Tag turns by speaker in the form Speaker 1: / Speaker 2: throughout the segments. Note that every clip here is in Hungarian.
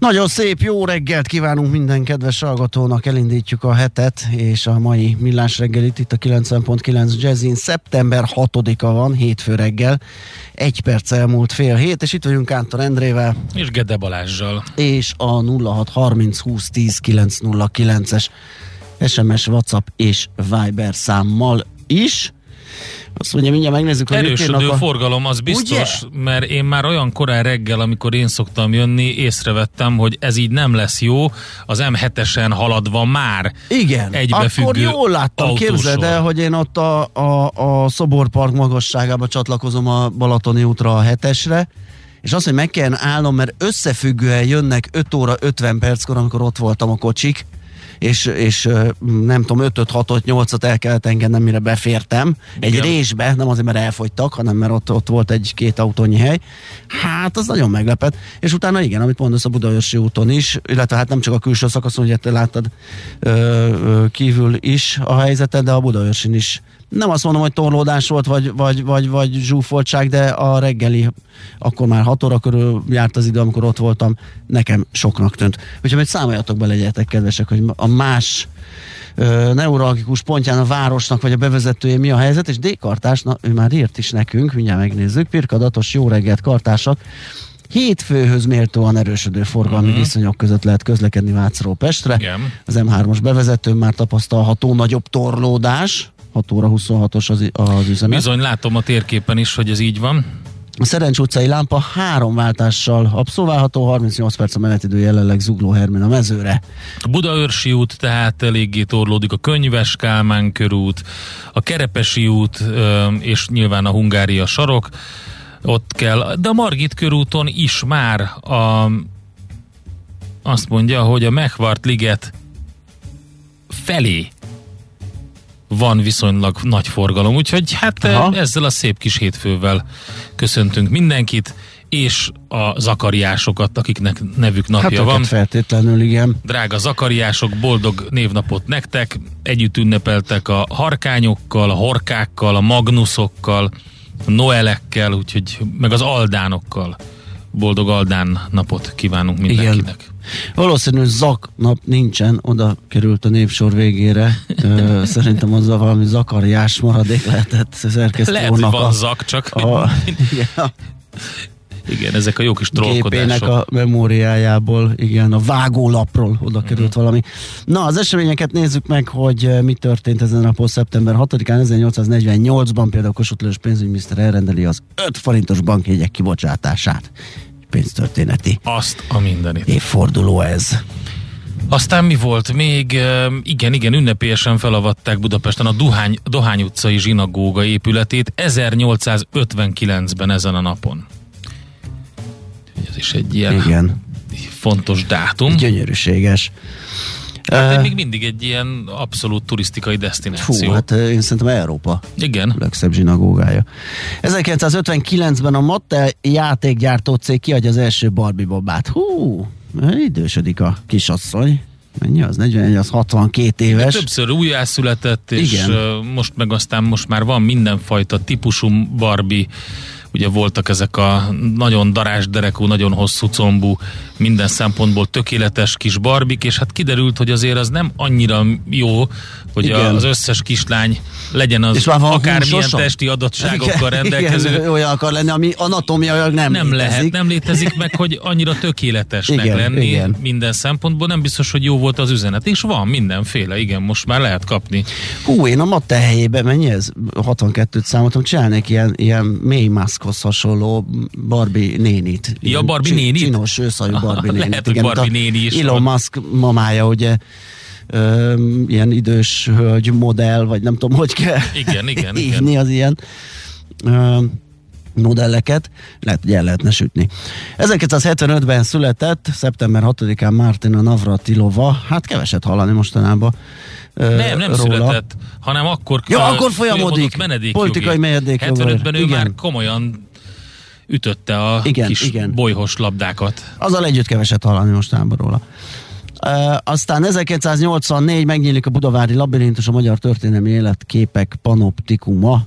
Speaker 1: Nagyon szép, jó reggelt kívánunk minden kedves hallgatónak, elindítjuk a hetet, és a mai millás reggelit itt a 90.9 Jazzin. Szeptember 6-a van, hétfő reggel, egy perc elmúlt fél hét, és itt vagyunk Kántor Endrével.
Speaker 2: És Gede Balázsjal.
Speaker 1: És a 0630 20 10 909-es SMS, WhatsApp és Viber számmal is. Azt mondja, mindjárt megnézzük, hogy
Speaker 2: Erősödő a... forgalom, az biztos, Ugye? mert én már olyan korán reggel, amikor én szoktam jönni, észrevettem, hogy ez így nem lesz jó, az M7-esen haladva már
Speaker 1: Igen, akkor jól láttam, képzeld el, hogy én ott a, a, a Szoborpark magasságába csatlakozom a Balatoni útra a hetesre, és azt, hogy meg kell állnom, mert összefüggően jönnek 5 óra 50 perckor, amikor ott voltam a kocsik, és, és nem tudom, 5 6 8-at el kellett engednem, mire befértem. Egy Igen. résbe, nem azért, mert elfogytak, hanem mert ott, ott volt egy-két autónyi hely. Hát, az nagyon meglepett. És utána igen, amit mondasz a Budaörsi úton is, illetve hát nem csak a külső szakaszon, hogy te láttad ö, ö, kívül is a helyzetet, de a Budaörsin is nem azt mondom, hogy torlódás volt, vagy, vagy, vagy, vagy zsúfoltság, de a reggeli, akkor már 6 óra körül járt az idő, amikor ott voltam, nekem soknak tűnt. Úgyhogy majd számoljatok be, legyetek kedvesek, hogy a más ö, neurologikus pontján a városnak, vagy a bevezetője mi a helyzet, és D-kartás, na, ő már írt is nekünk, mindjárt megnézzük, Pirkadatos, jó reggelt, kartások, Hétfőhöz méltóan erősödő forgalmi uh-huh. viszonyok között lehet közlekedni Vácról Pestre. Igen. Az M3-os bevezetőn már tapasztalható nagyobb torlódás, 6 óra 26-os az, az üzenet.
Speaker 2: Bizony, látom a térképen is, hogy ez így van.
Speaker 1: A Szerencs utcai lámpa három váltással abszolválható, 38 perc a menetidő jelenleg Zugló Hermin a mezőre.
Speaker 2: A Budaörsi út tehát eléggé torlódik, a Könyves Kálmán körút, a Kerepesi út és nyilván a Hungária sarok, ott kell, de a Margit körúton is már a, azt mondja, hogy a Mechvart liget felé van viszonylag nagy forgalom, úgyhogy hát Aha. ezzel a szép kis hétfővel köszöntünk mindenkit, és a zakariásokat, akiknek nevük napja
Speaker 1: hát
Speaker 2: van.
Speaker 1: feltétlenül, igen.
Speaker 2: Drága zakariások, boldog névnapot nektek, együtt ünnepeltek a harkányokkal, a horkákkal, a magnuszokkal, a noelekkel, úgyhogy meg az aldánokkal. Boldog aldán napot kívánunk mindenkinek. Igen.
Speaker 1: Valószínű zak nap nincsen, oda került a népsor végére. Szerintem azzal valami zakariás maradék lehetett szerkesztő
Speaker 2: Lehet, hogy van zak, csak a, igen, a, igen, ezek a jó kis trollkodások.
Speaker 1: A memóriájából, igen, a vágólapról oda került uh-huh. valami. Na, az eseményeket nézzük meg, hogy mi történt ezen a napon szeptember 6-án, 1848-ban például Kossuth Lajos pénzügyminiszter elrendeli az 5 forintos bankjegyek kibocsátását pénztörténeti.
Speaker 2: Azt a mindenit.
Speaker 1: Évforduló ez.
Speaker 2: Aztán mi volt még? Igen, igen, ünnepélyesen felavatták Budapesten a Duhány, Dohány utcai zsinagóga épületét 1859-ben ezen a napon. Ez is egy ilyen igen. fontos dátum.
Speaker 1: Gyönyörűséges.
Speaker 2: Hát uh, még mindig egy ilyen abszolút turisztikai destináció.
Speaker 1: Fú, hát én szerintem Európa
Speaker 2: Igen.
Speaker 1: legszebb zsinagógája. 1959-ben a Mattel játékgyártó cég kiadja az első Barbie babát. Hú, idősödik a kisasszony. Mennyi az? 41, az 62 éves.
Speaker 2: De többször újjászületett, és Igen. most meg aztán most már van mindenfajta típusú Barbie ugye voltak ezek a nagyon darásderekú, nagyon hosszú combú, minden szempontból tökéletes kis barbik, és hát kiderült, hogy azért az nem annyira jó, hogy Igen. az összes kislány legyen az akármilyen testi adottságokkal rendelkező.
Speaker 1: Igen, olyan akar lenni, ami anatómiailag nem,
Speaker 2: nem létezik. lehet, nem létezik meg, hogy annyira tökéletesnek igen, lenni igen. minden szempontból. Nem biztos, hogy jó volt az üzenet. És van mindenféle, igen, most már lehet kapni.
Speaker 1: Hú, én a matte helyébe, mennyi ez? 62-t számoltam, csinálnék ilyen, ilyen mély maszkhoz hasonló Barbie nénit.
Speaker 2: Ja, Barbie nénit?
Speaker 1: Csinos, őszajú Barbie nénit.
Speaker 2: Lehet, igen, Barbie néni is
Speaker 1: Elon van. Musk mamája, ugye ö, ilyen idős hölgy modell, vagy nem tudom, hogy kell
Speaker 2: igen, igen, hívni
Speaker 1: igen. az ilyen ö, modelleket, lehet, hogy el lehetne sütni. 1975-ben született, szeptember 6-án Martina Navratilova, hát keveset hallani mostanában
Speaker 2: nem, nem róla. született, hanem akkor,
Speaker 1: ja, akkor folyamodik. Politikai menedékjog.
Speaker 2: 75-ben ő igen. már komolyan ütötte a igen, kis igen. bolyhos labdákat.
Speaker 1: Azzal együtt keveset hallani mostanában róla. Uh, aztán 1984 megnyílik a Budavári Labirintus, a Magyar Történelmi Életképek Panoptikuma,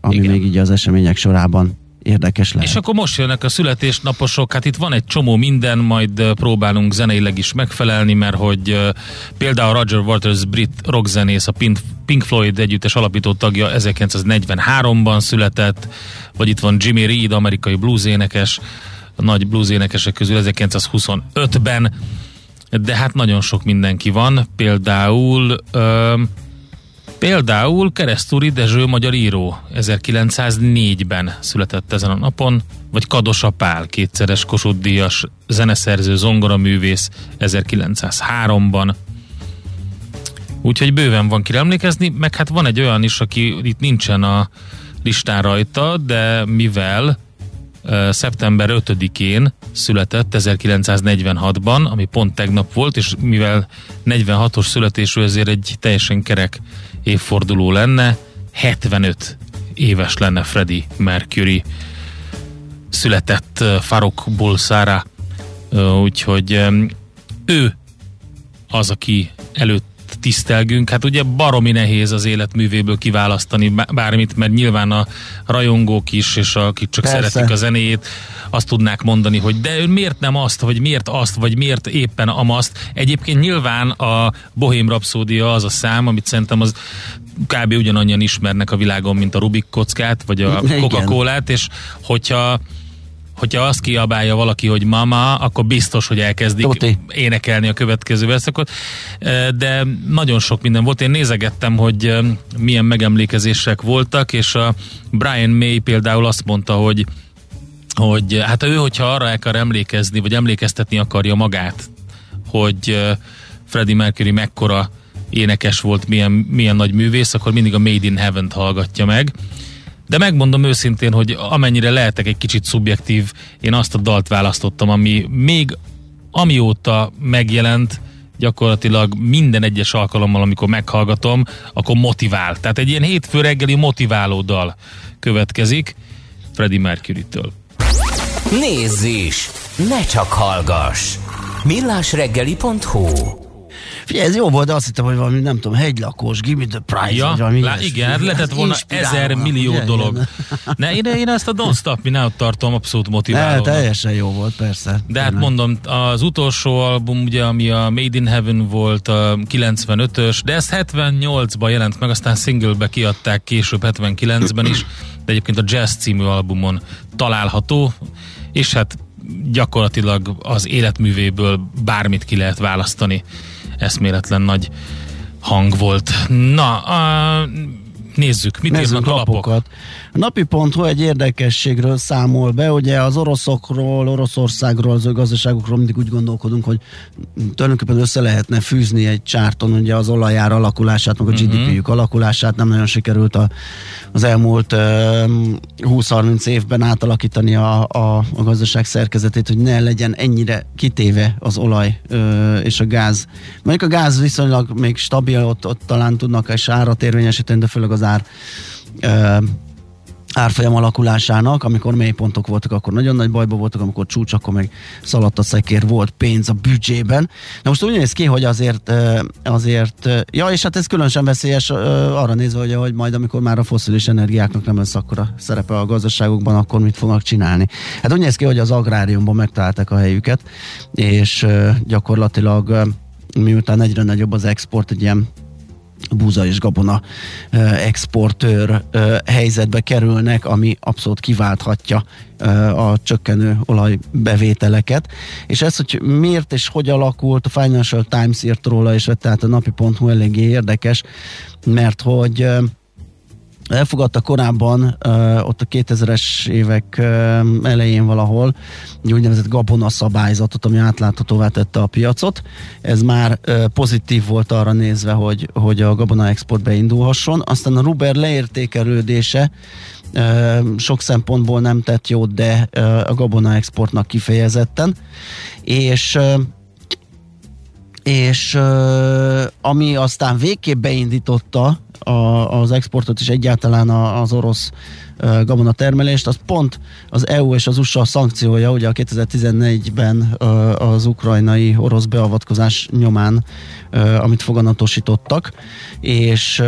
Speaker 1: ami Igen. még így az események sorában érdekes lehet.
Speaker 2: És akkor most jönnek a születésnaposok, hát itt van egy csomó minden, majd próbálunk zeneileg is megfelelni, mert hogy például Roger Waters, brit rockzenész, a Pink, Pink Floyd együttes alapító tagja 1943-ban született, vagy itt van Jimmy Reed, amerikai bluesénekes, a nagy blues énekesek közül 1925-ben, de hát nagyon sok mindenki van, például ö, például Keresztúri Dezső magyar író 1904-ben született ezen a napon, vagy Kadosa Pál, kétszeres Kossuth Díjas zeneszerző, zongoraművész 1903-ban. Úgyhogy bőven van kire emlékezni, meg hát van egy olyan is, aki itt nincsen a listán rajta, de mivel szeptember 5-én született 1946-ban, ami pont tegnap volt, és mivel 46-os születésű, ezért egy teljesen kerek évforduló lenne, 75 éves lenne Freddie Mercury. Született Farok Bolszára, úgyhogy ő az, aki előtt tisztelgünk. Hát ugye baromi nehéz az életművéből kiválasztani bármit, mert nyilván a rajongók is, és akik csak Persze. szeretik a zenéjét, azt tudnák mondani, hogy de miért nem azt, vagy miért azt, vagy miért éppen amaszt. Egyébként nyilván a Bohém Rhapsódia az a szám, amit szerintem az kb. ugyanannyian ismernek a világon, mint a Rubik kockát, vagy a Coca-Colát, és hogyha hogyha azt kiabálja valaki, hogy mama, akkor biztos, hogy elkezdik Tuti. énekelni a következő verszakot. De nagyon sok minden volt. Én nézegettem, hogy milyen megemlékezések voltak, és a Brian May például azt mondta, hogy hogy hát ő, hogyha arra akar emlékezni, vagy emlékeztetni akarja magát, hogy Freddie Mercury mekkora énekes volt, milyen, milyen nagy művész, akkor mindig a Made in Heaven-t hallgatja meg de megmondom őszintén, hogy amennyire lehetek egy kicsit szubjektív, én azt a dalt választottam, ami még amióta megjelent, gyakorlatilag minden egyes alkalommal, amikor meghallgatom, akkor motivál. Tehát egy ilyen hétfő reggeli motiváló dal következik Freddie Mercury-től.
Speaker 3: Nézz is! Ne csak hallgass! millásreggeli.hu
Speaker 1: Figyelj, ez jó volt, de azt hittem, hogy valami, nem tudom, hegylakós, give me the prize,
Speaker 2: ja, vagy valami lá, Igen, hát lehetett volna ezer millió ugye, dolog. Ne, én, én ezt a Don't Stop Me Now tartom abszolút motiváló. Ne,
Speaker 1: teljesen jó volt, persze.
Speaker 2: De hát mondom, az utolsó album, ugye, ami a Made in Heaven volt, a 95-ös, de ezt 78-ban jelent meg, aztán singlebe kiadták később 79-ben is, de egyébként a Jazz című albumon található, és hát gyakorlatilag az életművéből bármit ki lehet választani eszméletlen nagy hang volt. Na, a, nézzük, mit nézzük írnak a lapokat.
Speaker 1: A napi.hu egy érdekességről számol be, ugye az oroszokról, Oroszországról, az ő gazdaságokról mindig úgy gondolkodunk, hogy tulajdonképpen össze lehetne fűzni egy csárton ugye az olajár alakulását, meg a uh-huh. Mhm. GDP-jük alakulását, nem nagyon sikerült a, az elmúlt uh, 20-30 évben átalakítani a, a, a gazdaság szerkezetét, hogy ne legyen ennyire kitéve az olaj uh, és a gáz. Mondjuk a gáz viszonylag még stabil, ott, ott talán tudnak egy árat érvényesíteni, de főleg az ár uh, árfolyam alakulásának, amikor mélypontok voltak, akkor nagyon nagy bajba voltak, amikor csúcs, akkor meg szaladt a szekér, volt pénz a büdzsében. Na most úgy néz ki, hogy azért, azért, ja, és hát ez különösen veszélyes arra nézve, hogy, hogy majd amikor már a foszilis energiáknak nem lesz akkora szerepe a gazdaságokban, akkor mit fognak csinálni. Hát úgy néz ki, hogy az agráriumban megtalálták a helyüket, és gyakorlatilag miután egyre nagyobb az export, egy ilyen búza és gabona exportőr helyzetbe kerülnek, ami abszolút kiválthatja a csökkenő olajbevételeket. És ez, hogy miért és hogy alakult, a Financial Times írt róla, és tehát a napi.hu eléggé érdekes, mert hogy elfogadta korábban, ott a 2000-es évek elején valahol, egy úgynevezett gabona szabályzatot, ami átláthatóvá tette a piacot. Ez már pozitív volt arra nézve, hogy, hogy a gabona export beindulhasson. Aztán a Ruber leértékelődése sok szempontból nem tett jót, de a gabona exportnak kifejezetten. És és ami aztán végképp beindította a, az exportot és egyáltalán az orosz gabona termelést, az pont az EU és az USA szankciója, ugye a 2014-ben az ukrajnai orosz beavatkozás nyomán, amit foganatosítottak, és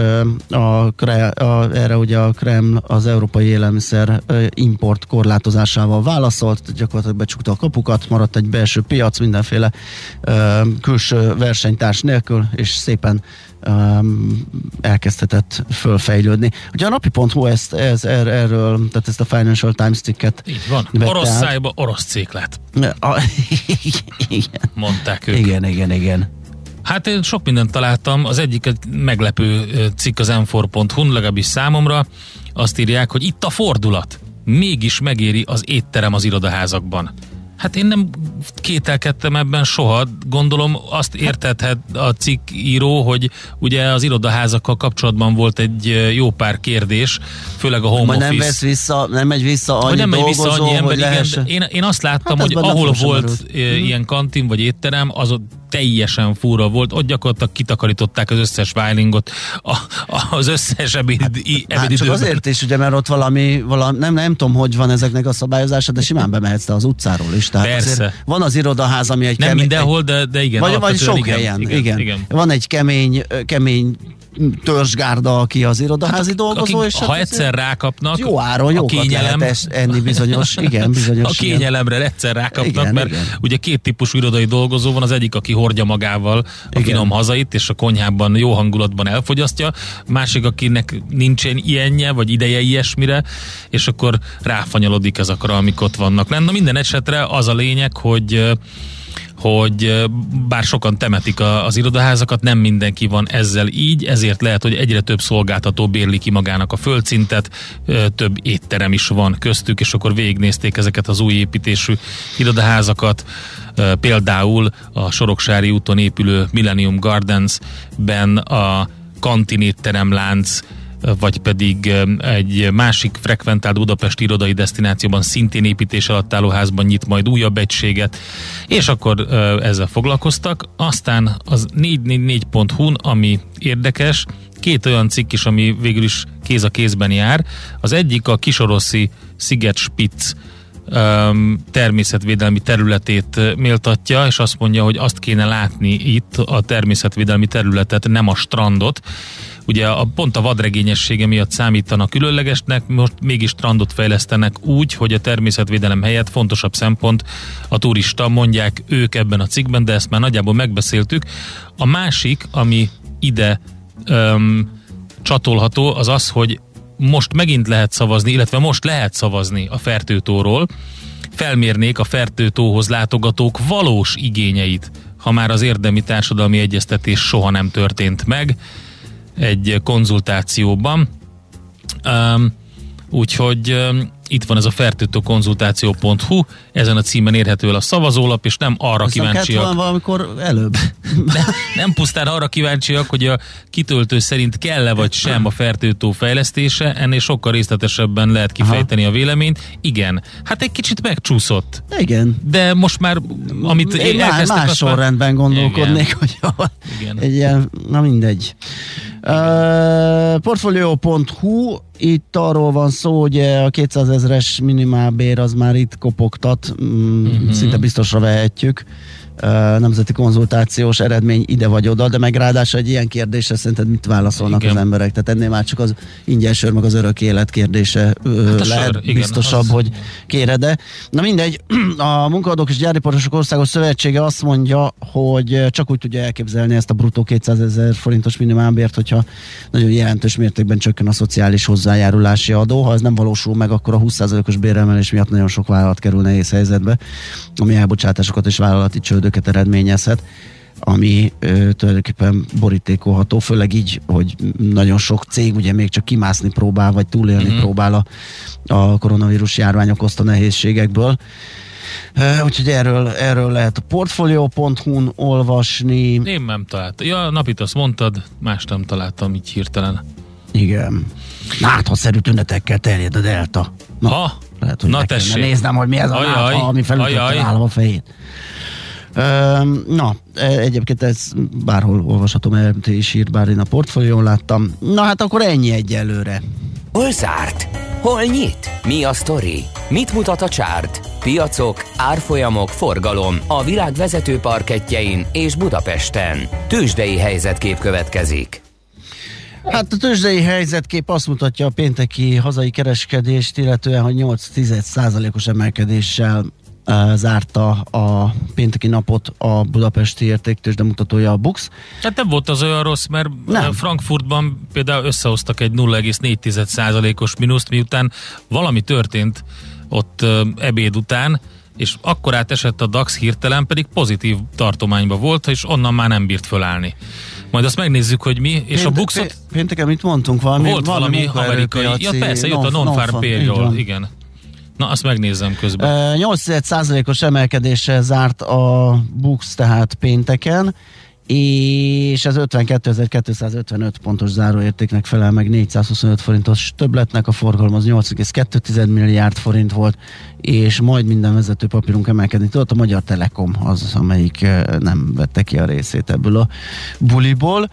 Speaker 1: a, a, erre ugye a Kreml az európai élelmiszer import korlátozásával válaszolt, gyakorlatilag becsukta a kapukat, maradt egy belső piac mindenféle külső versenytárs nélkül, és szépen elkezdhetett fölfejlődni. Ugye a napi.hu ezt, ez, er, erről, tehát ezt a Financial Times cikket
Speaker 2: Így van. Orosz át. szájba orosz céklát.
Speaker 1: A, igen.
Speaker 2: Mondták ők.
Speaker 1: Igen, igen, igen.
Speaker 2: Hát én sok mindent találtam. Az egyik egy meglepő cikk az m4.hu, legalábbis számomra. Azt írják, hogy itt a fordulat. Mégis megéri az étterem az irodaházakban. Hát én nem kételkedtem ebben soha. Gondolom azt értethet a cikk író, hogy ugye az irodaházakkal kapcsolatban volt egy jó pár kérdés, főleg a home
Speaker 1: Majd
Speaker 2: office.
Speaker 1: nem vesz vissza, nem megy vissza annyi
Speaker 2: nem
Speaker 1: megy
Speaker 2: vissza annyi ember, igen, én, én azt láttam, hát hogy ahol volt merült. ilyen kantin vagy étterem, az ott teljesen fura volt, ott gyakorlatilag kitakarították az összes vájlingot, a, az összes ebéd, hát,
Speaker 1: ebéd hát csak azért is, ugye, mert ott valami, valami nem, nem tudom, hogy van ezeknek a szabályozása, de simán bemehetsz te az utcáról is. Tehát Persze. van az irodaház, ami egy
Speaker 2: Nem kemény, mindenhol, de, de igen.
Speaker 1: Vagy, vagy sok igen, helyen, igen, igen. igen. Van egy kemény, kemény törzsgárda, aki az irodaházi hát, dolgozó. és
Speaker 2: ha hát egyszer rákapnak,
Speaker 1: jó áron, jó kényelem, enni bizonyos, igen, bizonyos.
Speaker 2: A kényelemre igen. egyszer rákapnak, igen, mert igen. ugye két típusú irodai dolgozó van, az egyik, aki hordja magával a igen. finom hazait, és a konyhában jó hangulatban elfogyasztja, másik, akinek nincsen ilyenje, vagy ideje ilyesmire, és akkor ráfanyalodik ezekre, amik ott vannak. Na minden esetre az a lényeg, hogy hogy bár sokan temetik a, az irodaházakat, nem mindenki van ezzel így, ezért lehet, hogy egyre több szolgáltató bérli ki magának a földszintet, több étterem is van köztük, és akkor végignézték ezeket az új építésű irodaházakat, például a Soroksári úton épülő Millennium Gardens-ben a kantinétteremlánc vagy pedig egy másik frekventált Budapesti irodai destinációban szintén építés alatt álló házban nyit majd újabb egységet, és akkor ezzel foglalkoztak. Aztán az 444.hu, ami érdekes, két olyan cikk is, ami végül is kéz a kézben jár. Az egyik a kisoroszi Sziget Spitz természetvédelmi területét méltatja, és azt mondja, hogy azt kéne látni itt a természetvédelmi területet, nem a strandot, ugye a, pont a vadregényessége miatt számítanak különlegesnek, most mégis strandot fejlesztenek úgy, hogy a természetvédelem helyett fontosabb szempont a turista, mondják ők ebben a cikkben, de ezt már nagyjából megbeszéltük. A másik, ami ide öm, csatolható, az az, hogy most megint lehet szavazni, illetve most lehet szavazni a fertőtóról, felmérnék a fertőtóhoz látogatók valós igényeit, ha már az érdemi társadalmi egyeztetés soha nem történt meg egy konzultációban. Um, úgyhogy um, itt van ez a fertőtőkonzultáció.hu, ezen a címen érhető el a szavazólap, és nem arra Ez kíváncsiak.
Speaker 1: Nem valamikor előbb.
Speaker 2: Nem, nem pusztán arra kíváncsiak, hogy a kitöltő szerint kell-e vagy sem a fertőtó fejlesztése, ennél sokkal részletesebben lehet kifejteni Aha. a véleményt. Igen, hát egy kicsit megcsúszott.
Speaker 1: Igen.
Speaker 2: De most már, amit
Speaker 1: én más, más sorrendben gondolkodnék, igen. hogy igen. egy ilyen, na mindegy. Uh, Portfolio.hu itt arról van szó, hogy a 200 ezeres minimálbér az már itt kopogtat, mm, uh-huh. szinte biztosra vehetjük nemzeti konzultációs eredmény ide vagy oda, de meg ráadásul egy ilyen kérdésre szerinted mit válaszolnak Igen. az emberek? Tehát ennél már csak az ingyen sör, meg az örök élet kérdése hát lehet sör, igen, biztosabb, az... hogy kéred Na mindegy, a Munkaadók és Gyáriparosok Országos Szövetsége azt mondja, hogy csak úgy tudja elképzelni ezt a bruttó 200 ezer forintos minimálbért, hogyha nagyon jelentős mértékben csökken a szociális hozzájárulási adó. Ha ez nem valósul meg, akkor a 20%-os béremelés miatt nagyon sok vállalat kerül nehéz helyzetbe, ami elbocsátásokat és vállalati csődöt csődöket eredményezhet, ami ö, tulajdonképpen borítékolható, főleg így, hogy nagyon sok cég ugye még csak kimászni próbál, vagy túlélni mm-hmm. próbál a, a koronavírus járvány okozta nehézségekből. Uh, úgyhogy erről, erről lehet a portfolio.hu-n olvasni.
Speaker 2: Én nem találtam. Ja, napit azt mondtad, más nem találtam így hirtelen.
Speaker 1: Igen. Náthaszerű tünetekkel terjed a delta.
Speaker 2: Na, ha?
Speaker 1: Lehet, hogy Na tessék. Néznem, hogy mi ez a nátha, ami felütötte a fejét. Na, e, egyébként ez bárhol olvashatom, RMT is írt, bár én a portfólión láttam. Na hát akkor ennyi egyelőre.
Speaker 3: Hol zárt? Hol nyit? Mi a sztori? Mit mutat a csárt? Piacok, árfolyamok, forgalom a világ vezető parketjein és Budapesten. Tősdei helyzetkép következik.
Speaker 1: Hát a tőzsdei helyzetkép azt mutatja a pénteki hazai kereskedést, illetően, hogy 8% os emelkedéssel zárta a pénteki napot a budapesti értéktős mutatója a Bux.
Speaker 2: Hát nem volt az olyan rossz, mert nem. Frankfurtban például összehoztak egy 0,4%-os mínuszt, miután valami történt ott ebéd után, és akkor átesett a DAX hirtelen, pedig pozitív tartományba volt, és onnan már nem bírt fölállni. Majd azt megnézzük, hogy mi, és Pénte, a buxot...
Speaker 1: Pénteken mit mondtunk? Valami,
Speaker 2: volt valami, valami amerikai... Ja persze, jött a non-farm payroll, igen. Na, azt megnézem közben.
Speaker 1: 8%-os emelkedéssel zárt a Bux tehát pénteken, és ez 52.255 pontos záróértéknek felel meg 425 forintos többletnek, a forgalom az 8,2 milliárd forint volt, és majd minden vezető papírunk emelkedni tudott, a Magyar Telekom az, amelyik nem vette ki a részét ebből a buliból.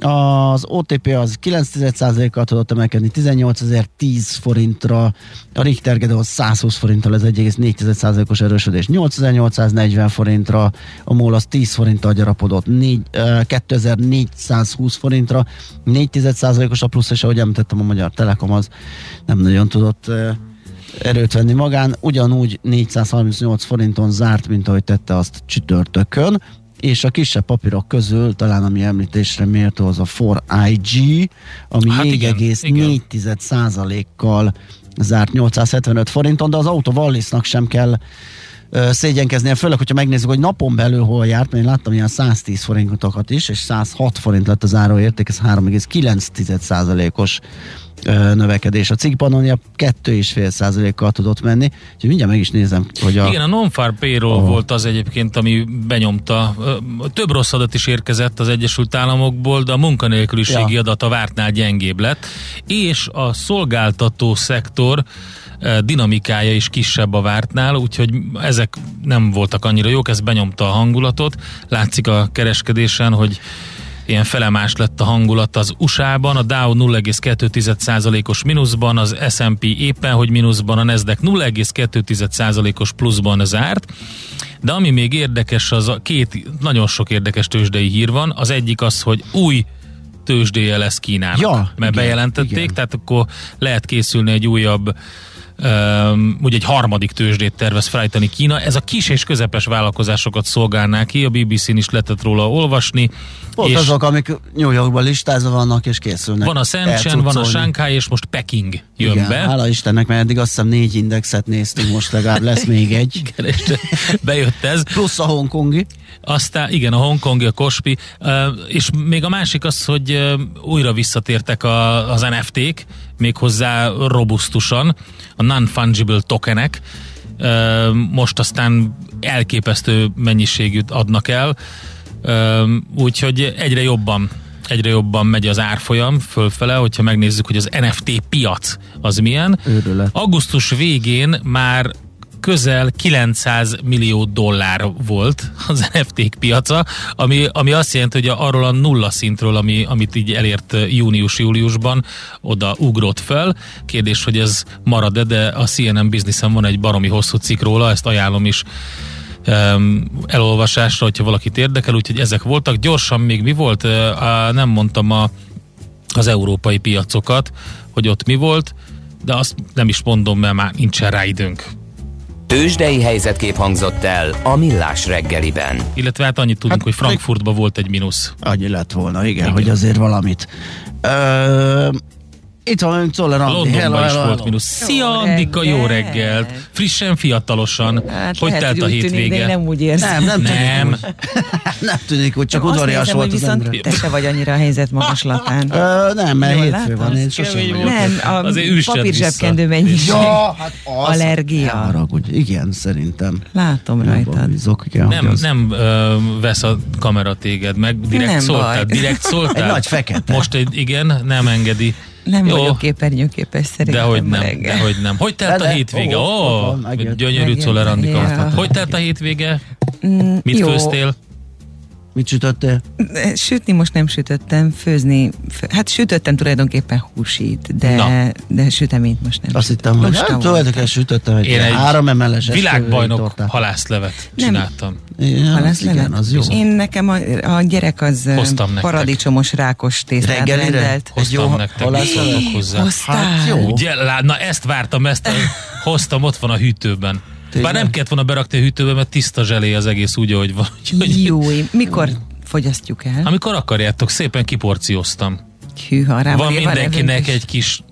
Speaker 1: Az OTP az 9,1%-kal tudott emelkedni 18.010 forintra, a Richter Gedeon 120 forinttal, ez 1,4%-os erősödés 8840 forintra, a MOL az 10 forinttal gyarapodott 4, 2420 forintra, 4,1%-os a plusz, és ahogy említettem, a Magyar Telekom az nem nagyon tudott erőt venni magán, ugyanúgy 438 forinton zárt, mint ahogy tette azt csütörtökön, és a kisebb papírok közül talán ami említésre méltó az a 4IG, ami hát 4,4%-kal zárt 875 forinton, de az autó Wallisnak sem kell szégyenkeznie, főleg, hogyha megnézzük, hogy napon belül hol járt, mert én láttam ilyen 110 forintokat is, és 106 forint lett az áróérték, ez 3,9%-os növekedés. A cikkpanónia 2,5%-kal tudott menni, úgyhogy mindjárt meg is nézem, hogy a...
Speaker 2: Igen, a non-far payroll a... volt az egyébként, ami benyomta. Több rossz adat is érkezett az Egyesült Államokból, de a munkanélküliségi ja. adat a vártnál gyengébb lett, és a szolgáltató szektor dinamikája is kisebb a vártnál, úgyhogy ezek nem voltak annyira jók, ez benyomta a hangulatot. Látszik a kereskedésen, hogy ilyen felemás lett a hangulat az USA-ban, a Dow 0,2%-os mínuszban, az S&P éppen, hogy mínuszban, a Nasdaq 0,2%-os pluszban zárt, de ami még érdekes, az a két nagyon sok érdekes tőzsdei hír van, az egyik az, hogy új tőzsdéje lesz Kínának, ja, mert igen, bejelentették, igen. tehát akkor lehet készülni egy újabb um, ugye egy harmadik tőzsdét tervez felállítani Kína. Ez a kis és közepes vállalkozásokat szolgálná ki, a BBC-n is lehetett róla olvasni.
Speaker 1: Pont és azok, amik New Yorkban listázva vannak és készülnek.
Speaker 2: Van a Shenzhen, van a Shanghai, és most Peking jön
Speaker 1: Igen,
Speaker 2: be.
Speaker 1: Hála Istennek, mert eddig azt hiszem négy indexet néztünk, most legalább lesz még egy.
Speaker 2: Igen, bejött ez.
Speaker 1: Plusz a hongkongi.
Speaker 2: Aztán igen, a hongkongi, a kospi, és még a másik az, hogy újra visszatértek a, az NFT-k, méghozzá robusztusan, a non-fungible tokenek, most aztán elképesztő mennyiségűt adnak el, úgyhogy egyre jobban egyre jobban megy az árfolyam fölfele, hogyha megnézzük, hogy az NFT piac az milyen.
Speaker 1: Őrület.
Speaker 2: Augusztus végén már közel 900 millió dollár volt az NFT-k piaca, ami, ami azt jelenti, hogy arról a nulla szintről, ami, amit így elért június-júliusban, oda ugrott fel. Kérdés, hogy ez marad-e, de a CNN Businessen van egy baromi hosszú cikk róla, ezt ajánlom is elolvasásra, hogyha valakit érdekel, úgyhogy ezek voltak. Gyorsan még mi volt? Uh, nem mondtam a, az európai piacokat, hogy ott mi volt, de azt nem is mondom, mert már nincsen rá időnk.
Speaker 3: Tőzsdei helyzetkép hangzott el a Millás reggeliben.
Speaker 2: Illetve hát annyit tudunk, hát, hogy Frankfurtban volt egy mínusz.
Speaker 1: Annyi lett volna, igen, igen. hogy azért valamit. Ö, itt van ön Czoller Andi.
Speaker 2: Londonban hello, is hello, volt mínusz. Szia Andika, jó reggelt! Frissen, fiatalosan. Hát hogy telt a hétvége?
Speaker 4: Tűnik, nem úgy érzem.
Speaker 1: Nem, nem, nem. Tűnik, nem tűnik, hogy csak udvarias volt
Speaker 4: az ember. te se vagy annyira a helyzet magaslatán.
Speaker 1: Ö, nem, mert hétfő van, én sosem
Speaker 4: Nem, a papír zsebkendő mennyi.
Speaker 1: Ja, hát az.
Speaker 4: Allergia.
Speaker 1: Haragudj. Igen, szerintem.
Speaker 4: Látom rajtad.
Speaker 1: Bízok, igen,
Speaker 2: nem, nem ö, vesz a kamera téged meg, direkt nem szóltál, direkt szóltál.
Speaker 1: Egy nagy fekete.
Speaker 2: Most egy, igen, nem engedi.
Speaker 4: Nem Jó. vagyok képernyőképes szerintem.
Speaker 2: Dehogy nem, reggel. dehogy nem. Hogy telt a hétvége? Ó, oh, oh, gyönyörű Czoller Andika. Hogy telt a hétvége? Mm, Mit főztél?
Speaker 1: Mit sütöttél?
Speaker 4: Sütni most nem sütöttem, főzni, fő, hát sütöttem tulajdonképpen húsít, de, de süteményt most nem
Speaker 1: Azt hittem, hogy hát tulajdonképpen sütöttem egy,
Speaker 2: Én egy
Speaker 1: három emelles
Speaker 2: világbajnok halászlevet csináltam.
Speaker 4: Nem. halászlevet? Igen, az jó. Én nekem a, a gyerek az paradicsomos rákos tésztát rendelt.
Speaker 2: Hoztam nektek, hozzá.
Speaker 4: Hát
Speaker 2: jó. Ugye, na ezt vártam, ezt a, hoztam, ott van a hűtőben. Tényleg? Bár nem kellett volna berakni a hűtőbe, mert tiszta zselé az egész úgy, ahogy van.
Speaker 4: Úgyhogy... Jó, mikor fogyasztjuk el?
Speaker 2: Amikor akarjátok, szépen kiporcióztam.
Speaker 4: Hűha, rá
Speaker 2: van mindenkinek egy kis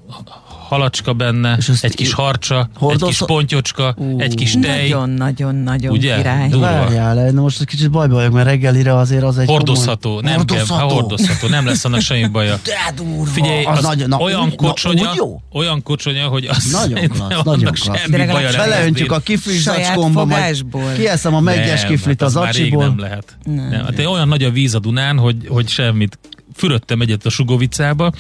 Speaker 2: halacska benne, és egy kis harcsa, hordoz... egy kis pontyocska, uh, egy kis tej.
Speaker 4: Nagyon-nagyon-nagyon király.
Speaker 1: Várjál, na most egy kicsit bajba vagyok, mert reggelire azért az egy
Speaker 2: Hordozható, komoly... nem hordozható. kell, ha hordozható, nem lesz annak semmi baja.
Speaker 1: De durva,
Speaker 2: Figyelj, az, az nagyon, na, olyan kocsonya, na, jó? olyan kocsonya, hogy az
Speaker 1: nagyon klassz, nagyon klassz. Semmi baja Beleöntjük a kiflis zacskómba, majd kieszem a megyes kiflit az acsiból.
Speaker 2: Nem lehet. Nem, hát olyan nagy a víz a Dunán, hogy, hogy semmit. Fürödtem egyet a Sugovicába,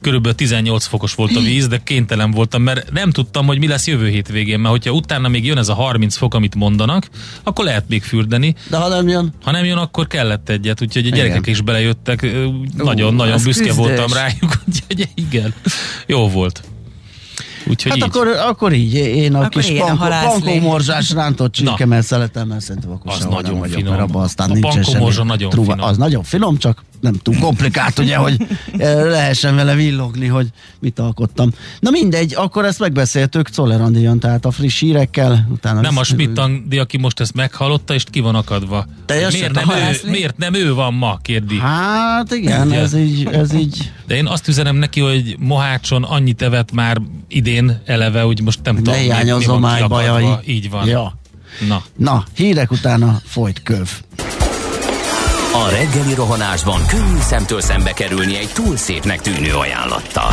Speaker 2: körülbelül 18 fokos volt a víz, de kénytelen voltam, mert nem tudtam, hogy mi lesz jövő hétvégén, mert hogyha utána még jön ez a 30 fok, amit mondanak, akkor lehet még fürdeni.
Speaker 1: De ha nem jön?
Speaker 2: Ha nem jön, akkor kellett egyet, úgyhogy a gyerekek igen. is belejöttek, nagyon-nagyon büszke küzdös. voltam rájuk, úgyhogy igen, jó volt.
Speaker 1: Úgyhogy hát így. Akkor, akkor így, én a akkor kis pankó, morzsás rántott csirkemel szeretem, mert szerintem akkor
Speaker 2: az nagyon vagyok, finom.
Speaker 1: mert abban aztán
Speaker 2: a
Speaker 1: nincsen
Speaker 2: nagyon truva. finom.
Speaker 1: Az nagyon finom, csak nem túl komplikált, ugye, hogy eh, lehessen vele villogni, hogy mit alkottam. Na mindegy, akkor ezt megbeszéltük, Czoller jön, tehát a friss hírekkel. Utána
Speaker 2: nem a Schmidt Andi, aki most ezt meghallotta, és ki van akadva. Miért nem, ő, miért nem ő van ma, kérdi?
Speaker 1: Hát igen, ez így, ez így.
Speaker 2: De én azt üzenem neki, hogy Mohácson annyit evett már idén eleve, hogy most nem tudom,
Speaker 1: mi, mi van bajai.
Speaker 2: Így van.
Speaker 1: Ja. Na. Na, hírek utána folyt köv.
Speaker 3: A reggeli rohanásban könnyű szemtől szembe kerülni egy túl szépnek tűnő ajánlattal.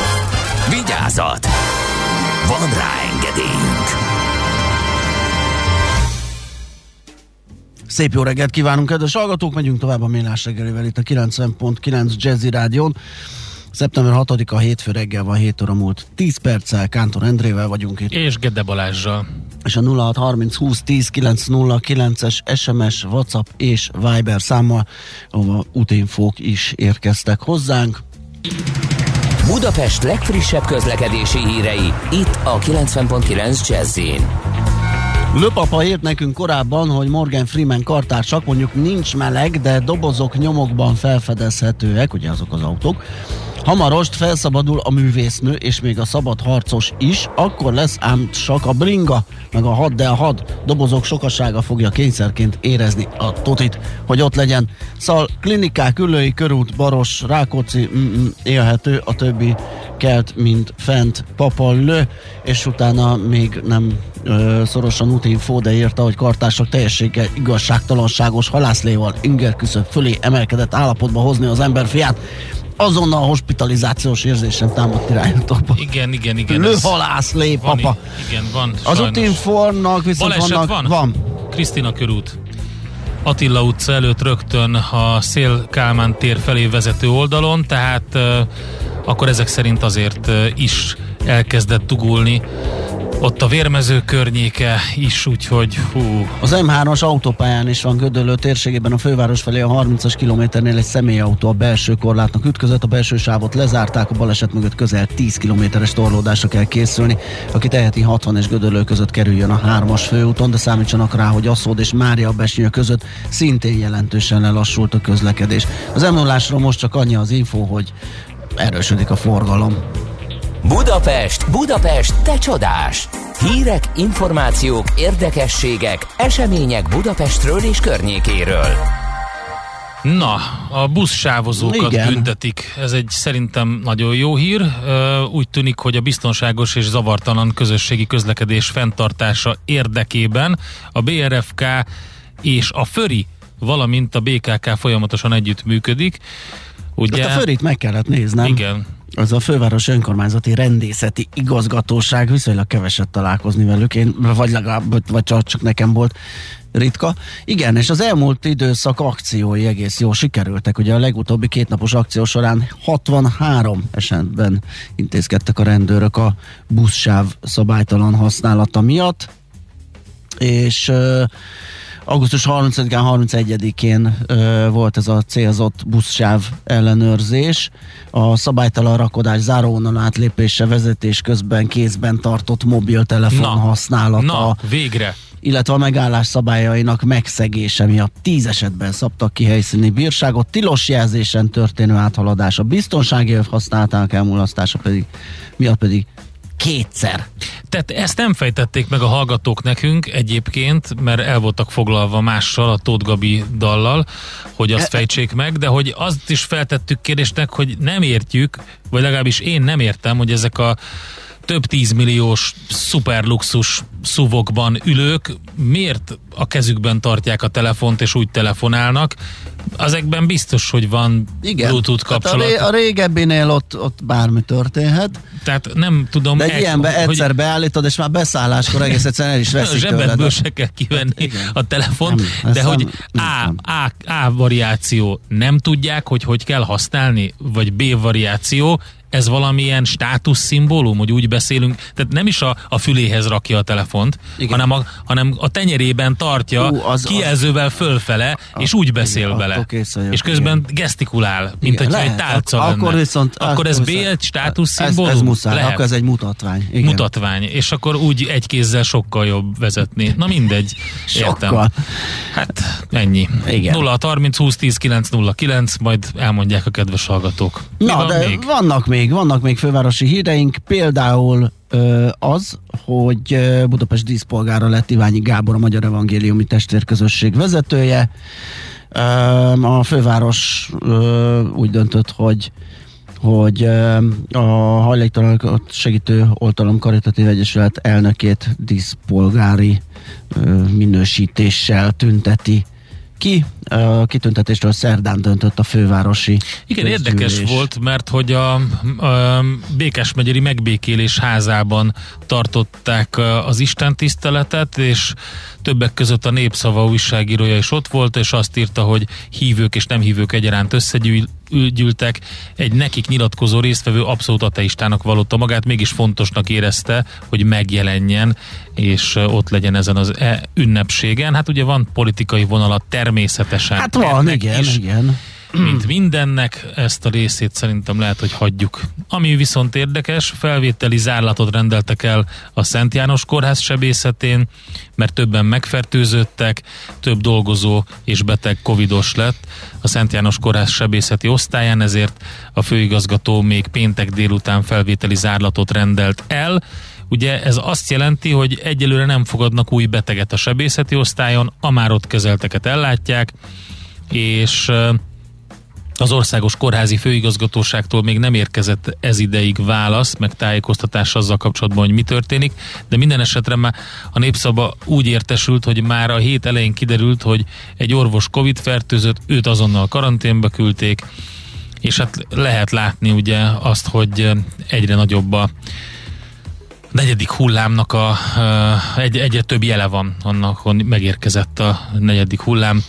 Speaker 3: Vigyázat! Van rá engedélyünk!
Speaker 1: Szép jó reggelt kívánunk, kedves hallgatók! Megyünk tovább a Mélás reggelivel itt a 90.9 Jazzy Rádión. Szeptember 6-a hétfő reggel van 7 óra múlt 10 perccel, Kántor Endrével vagyunk itt.
Speaker 2: És Gede Balázsral.
Speaker 1: És a 0630 20 10 909-es SMS, WhatsApp és Viber számmal, ahol útinfók is érkeztek hozzánk.
Speaker 3: Budapest legfrissebb közlekedési hírei, itt a 90.9 jazz
Speaker 1: Löpapa írt nekünk korábban, hogy Morgan Freeman kartársak mondjuk nincs meleg, de dobozok nyomokban felfedezhetőek, ugye azok az autók, Hamarost felszabadul a művésznő, és még a szabad harcos is, akkor lesz ám csak a bringa, meg a had, de a had dobozok sokasága fogja kényszerként érezni a totit, hogy ott legyen. Szóval klinikák, ülői körút, Baros, Rákóczi élhető, a többi kelt, mint fent papa lő, és utána még nem ö, szorosan útinfó, de írta, hogy kartások teljességgel igazságtalanságos halászléval inger fölé emelkedett állapotba hozni az ember fiát azonnal hospitalizációs érzésem támadt irányítokba.
Speaker 2: Igen, igen, igen.
Speaker 1: Lőhalász lé,
Speaker 2: van,
Speaker 1: papa.
Speaker 2: Igen, van.
Speaker 1: Az útinformnak viszont
Speaker 2: Baleset
Speaker 1: vannak,
Speaker 2: van?
Speaker 1: van.
Speaker 2: Krisztina körút. Attila utca előtt rögtön a Szél Kálmán tér felé vezető oldalon, tehát uh, akkor ezek szerint azért uh, is elkezdett dugulni ott a vérmező környéke is, úgyhogy hú.
Speaker 1: Az M3-as autópályán is van Gödöllő térségében a főváros felé a 30-as kilométernél egy személyautó a belső korlátnak ütközött, a belső sávot lezárták, a baleset mögött közel 10 kilométeres torlódásra kell készülni, aki teheti 60 és Gödöllő között kerüljön a 3-as főúton, de számítsanak rá, hogy Asszód és Mária Besnyő között szintén jelentősen lelassult a közlekedés. Az m most csak annyi az info, hogy erősödik a forgalom.
Speaker 3: Budapest, Budapest, te csodás! Hírek, információk, érdekességek, események Budapestről és környékéről.
Speaker 2: Na, a buszsávozókat
Speaker 1: Igen.
Speaker 2: büntetik. Ez egy szerintem nagyon jó hír. Úgy tűnik, hogy a biztonságos és zavartalan közösségi közlekedés fenntartása érdekében a BRFK és a FÖRI, valamint a BKK folyamatosan együtt működik. Ugye?
Speaker 1: Hát a förit meg kellett néznem.
Speaker 2: Igen.
Speaker 1: Az a főváros önkormányzati rendészeti igazgatóság, viszonylag keveset találkozni velük, én, vagy legalább, vagy csak, nekem volt ritka. Igen, és az elmúlt időszak akciói egész jól sikerültek. Ugye a legutóbbi kétnapos akció során 63 esetben intézkedtek a rendőrök a buszsáv szabálytalan használata miatt, és augusztus 30-án, 31-én ö, volt ez a célzott buszsáv ellenőrzés. A szabálytalan rakodás záróvonal átlépése vezetés közben kézben tartott mobiltelefon
Speaker 2: Na,
Speaker 1: használata,
Speaker 2: Na, végre.
Speaker 1: illetve a megállás szabályainak megszegése miatt tíz esetben szabtak ki helyszíni bírságot, tilos jelzésen történő áthaladás, a biztonsági használatának elmulasztása pedig, miatt pedig kétszer.
Speaker 2: Tehát ezt nem fejtették meg a hallgatók nekünk egyébként, mert el voltak foglalva mással, a Tóth Gabi dallal, hogy azt
Speaker 1: E-
Speaker 2: fejtsék meg, de hogy azt is feltettük kérdésnek, hogy nem értjük, vagy legalábbis én nem értem, hogy ezek a több tízmilliós szuperluxus szuvokban ülők miért a kezükben tartják a telefont és úgy telefonálnak. Azekben biztos, hogy van
Speaker 1: Igen.
Speaker 2: Bluetooth kapcsolat.
Speaker 1: a, ré, a régebbinél ott, ott bármi történhet,
Speaker 2: Tehát nem tudom...
Speaker 1: de egy ilyenbe
Speaker 2: hogy-
Speaker 1: egyszer beállítod, és már beszálláskor egész egyszerűen el is veszik tőled.
Speaker 2: zsebedből se kell kivenni
Speaker 1: igen.
Speaker 2: a telefont,
Speaker 1: Nem,
Speaker 2: de hogy
Speaker 1: nem- nem
Speaker 2: A,
Speaker 1: tudom.
Speaker 2: A, A variáció nem tudják, hogy hogy kell használni, vagy B variáció, ez valamilyen státuszszimbólum, hogy úgy beszélünk, tehát nem is a, a füléhez rakja a telefont,
Speaker 1: Igen.
Speaker 2: hanem a, hanem a tenyerében tartja
Speaker 1: Ú, az-
Speaker 2: kijelzővel fölfele, és úgy beszél
Speaker 1: igen, kész vagyok,
Speaker 2: és közben
Speaker 1: igen.
Speaker 2: gesztikulál, mint
Speaker 1: Igen,
Speaker 2: hogyha egy tálca
Speaker 1: Ak-
Speaker 2: lenne.
Speaker 1: Akkor viszont...
Speaker 2: akkor ez B státuszszimbólum?
Speaker 1: Ez, ez muszáj,
Speaker 2: Lehet.
Speaker 1: akkor ez egy mutatvány. Igen.
Speaker 2: mutatvány, és akkor úgy egy kézzel sokkal jobb vezetni. Na mindegy, értem.
Speaker 1: Sokkal.
Speaker 2: Hát ennyi.
Speaker 1: Igen.
Speaker 2: 0 30 20 10 9 0 9, majd elmondják a kedves hallgatók. Mi
Speaker 1: Na,
Speaker 2: van
Speaker 1: de
Speaker 2: még?
Speaker 1: vannak még, vannak még fővárosi híreink, például ö, az, hogy Budapest díszpolgára lett Iványi Gábor, a Magyar Evangéliumi Testvérközösség vezetője. Ö, a főváros ö, úgy döntött, hogy hogy a hajléktalanokat segítő oltalom karitatív egyesület elnökét díszpolgári minősítéssel tünteti ki. A kitüntetésről szerdán döntött a fővárosi
Speaker 2: Igen, érdekes
Speaker 1: közgyűlés.
Speaker 2: volt, mert hogy a, a Békás megyeri megbékélés házában tartották az Isten tiszteletet, és többek között a Népszava újságírója is ott volt, és azt írta, hogy hívők és nem hívők egyaránt összegyűltek. Egy nekik nyilatkozó résztvevő abszolút ateistának vallotta magát, mégis fontosnak érezte, hogy megjelenjen, és ott legyen ezen az e ünnepségen. Hát ugye van politikai vonala természetesen.
Speaker 1: Hát van, igen,
Speaker 2: is
Speaker 1: igen.
Speaker 2: mint mindennek, ezt a részét szerintem lehet, hogy hagyjuk. Ami viszont érdekes, felvételi zárlatot rendeltek el a Szent János Kórház sebészetén, mert többen megfertőzöttek, több dolgozó és beteg covidos lett a Szent János Kórház sebészeti osztályán, ezért a főigazgató még péntek délután felvételi zárlatot rendelt el, Ugye ez azt jelenti, hogy egyelőre nem fogadnak új beteget a sebészeti osztályon, a már ott kezelteket ellátják, és az országos kórházi főigazgatóságtól még nem érkezett ez ideig válasz, meg tájékoztatás azzal kapcsolatban, hogy mi történik, de minden esetre már a népszaba úgy értesült, hogy már a hét elején kiderült, hogy egy orvos Covid fertőzött, őt azonnal karanténbe küldték, és hát lehet látni ugye azt, hogy egyre nagyobb a negyedik hullámnak a, egy, egyre több jele van annak, hogy megérkezett a negyedik hullám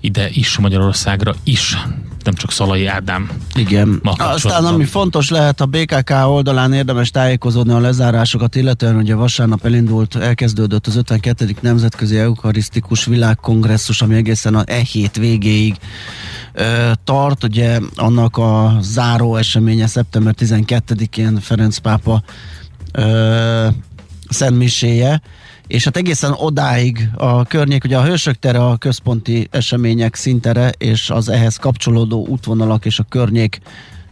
Speaker 2: ide is, Magyarországra is, nem csak Szalai Ádám.
Speaker 1: Igen. Aztán ami fontos lehet, a BKK oldalán érdemes tájékozódni a lezárásokat, illetően ugye vasárnap elindult, elkezdődött az 52. Nemzetközi Eukarisztikus Világkongresszus, ami egészen a e hét végéig ö, tart, ugye annak a záró eseménye szeptember 12-én Ferenc pápa ö, szentmiséje, és hát egészen odáig a környék, ugye a Hősök tere a központi események szintere, és az ehhez kapcsolódó útvonalak és a környék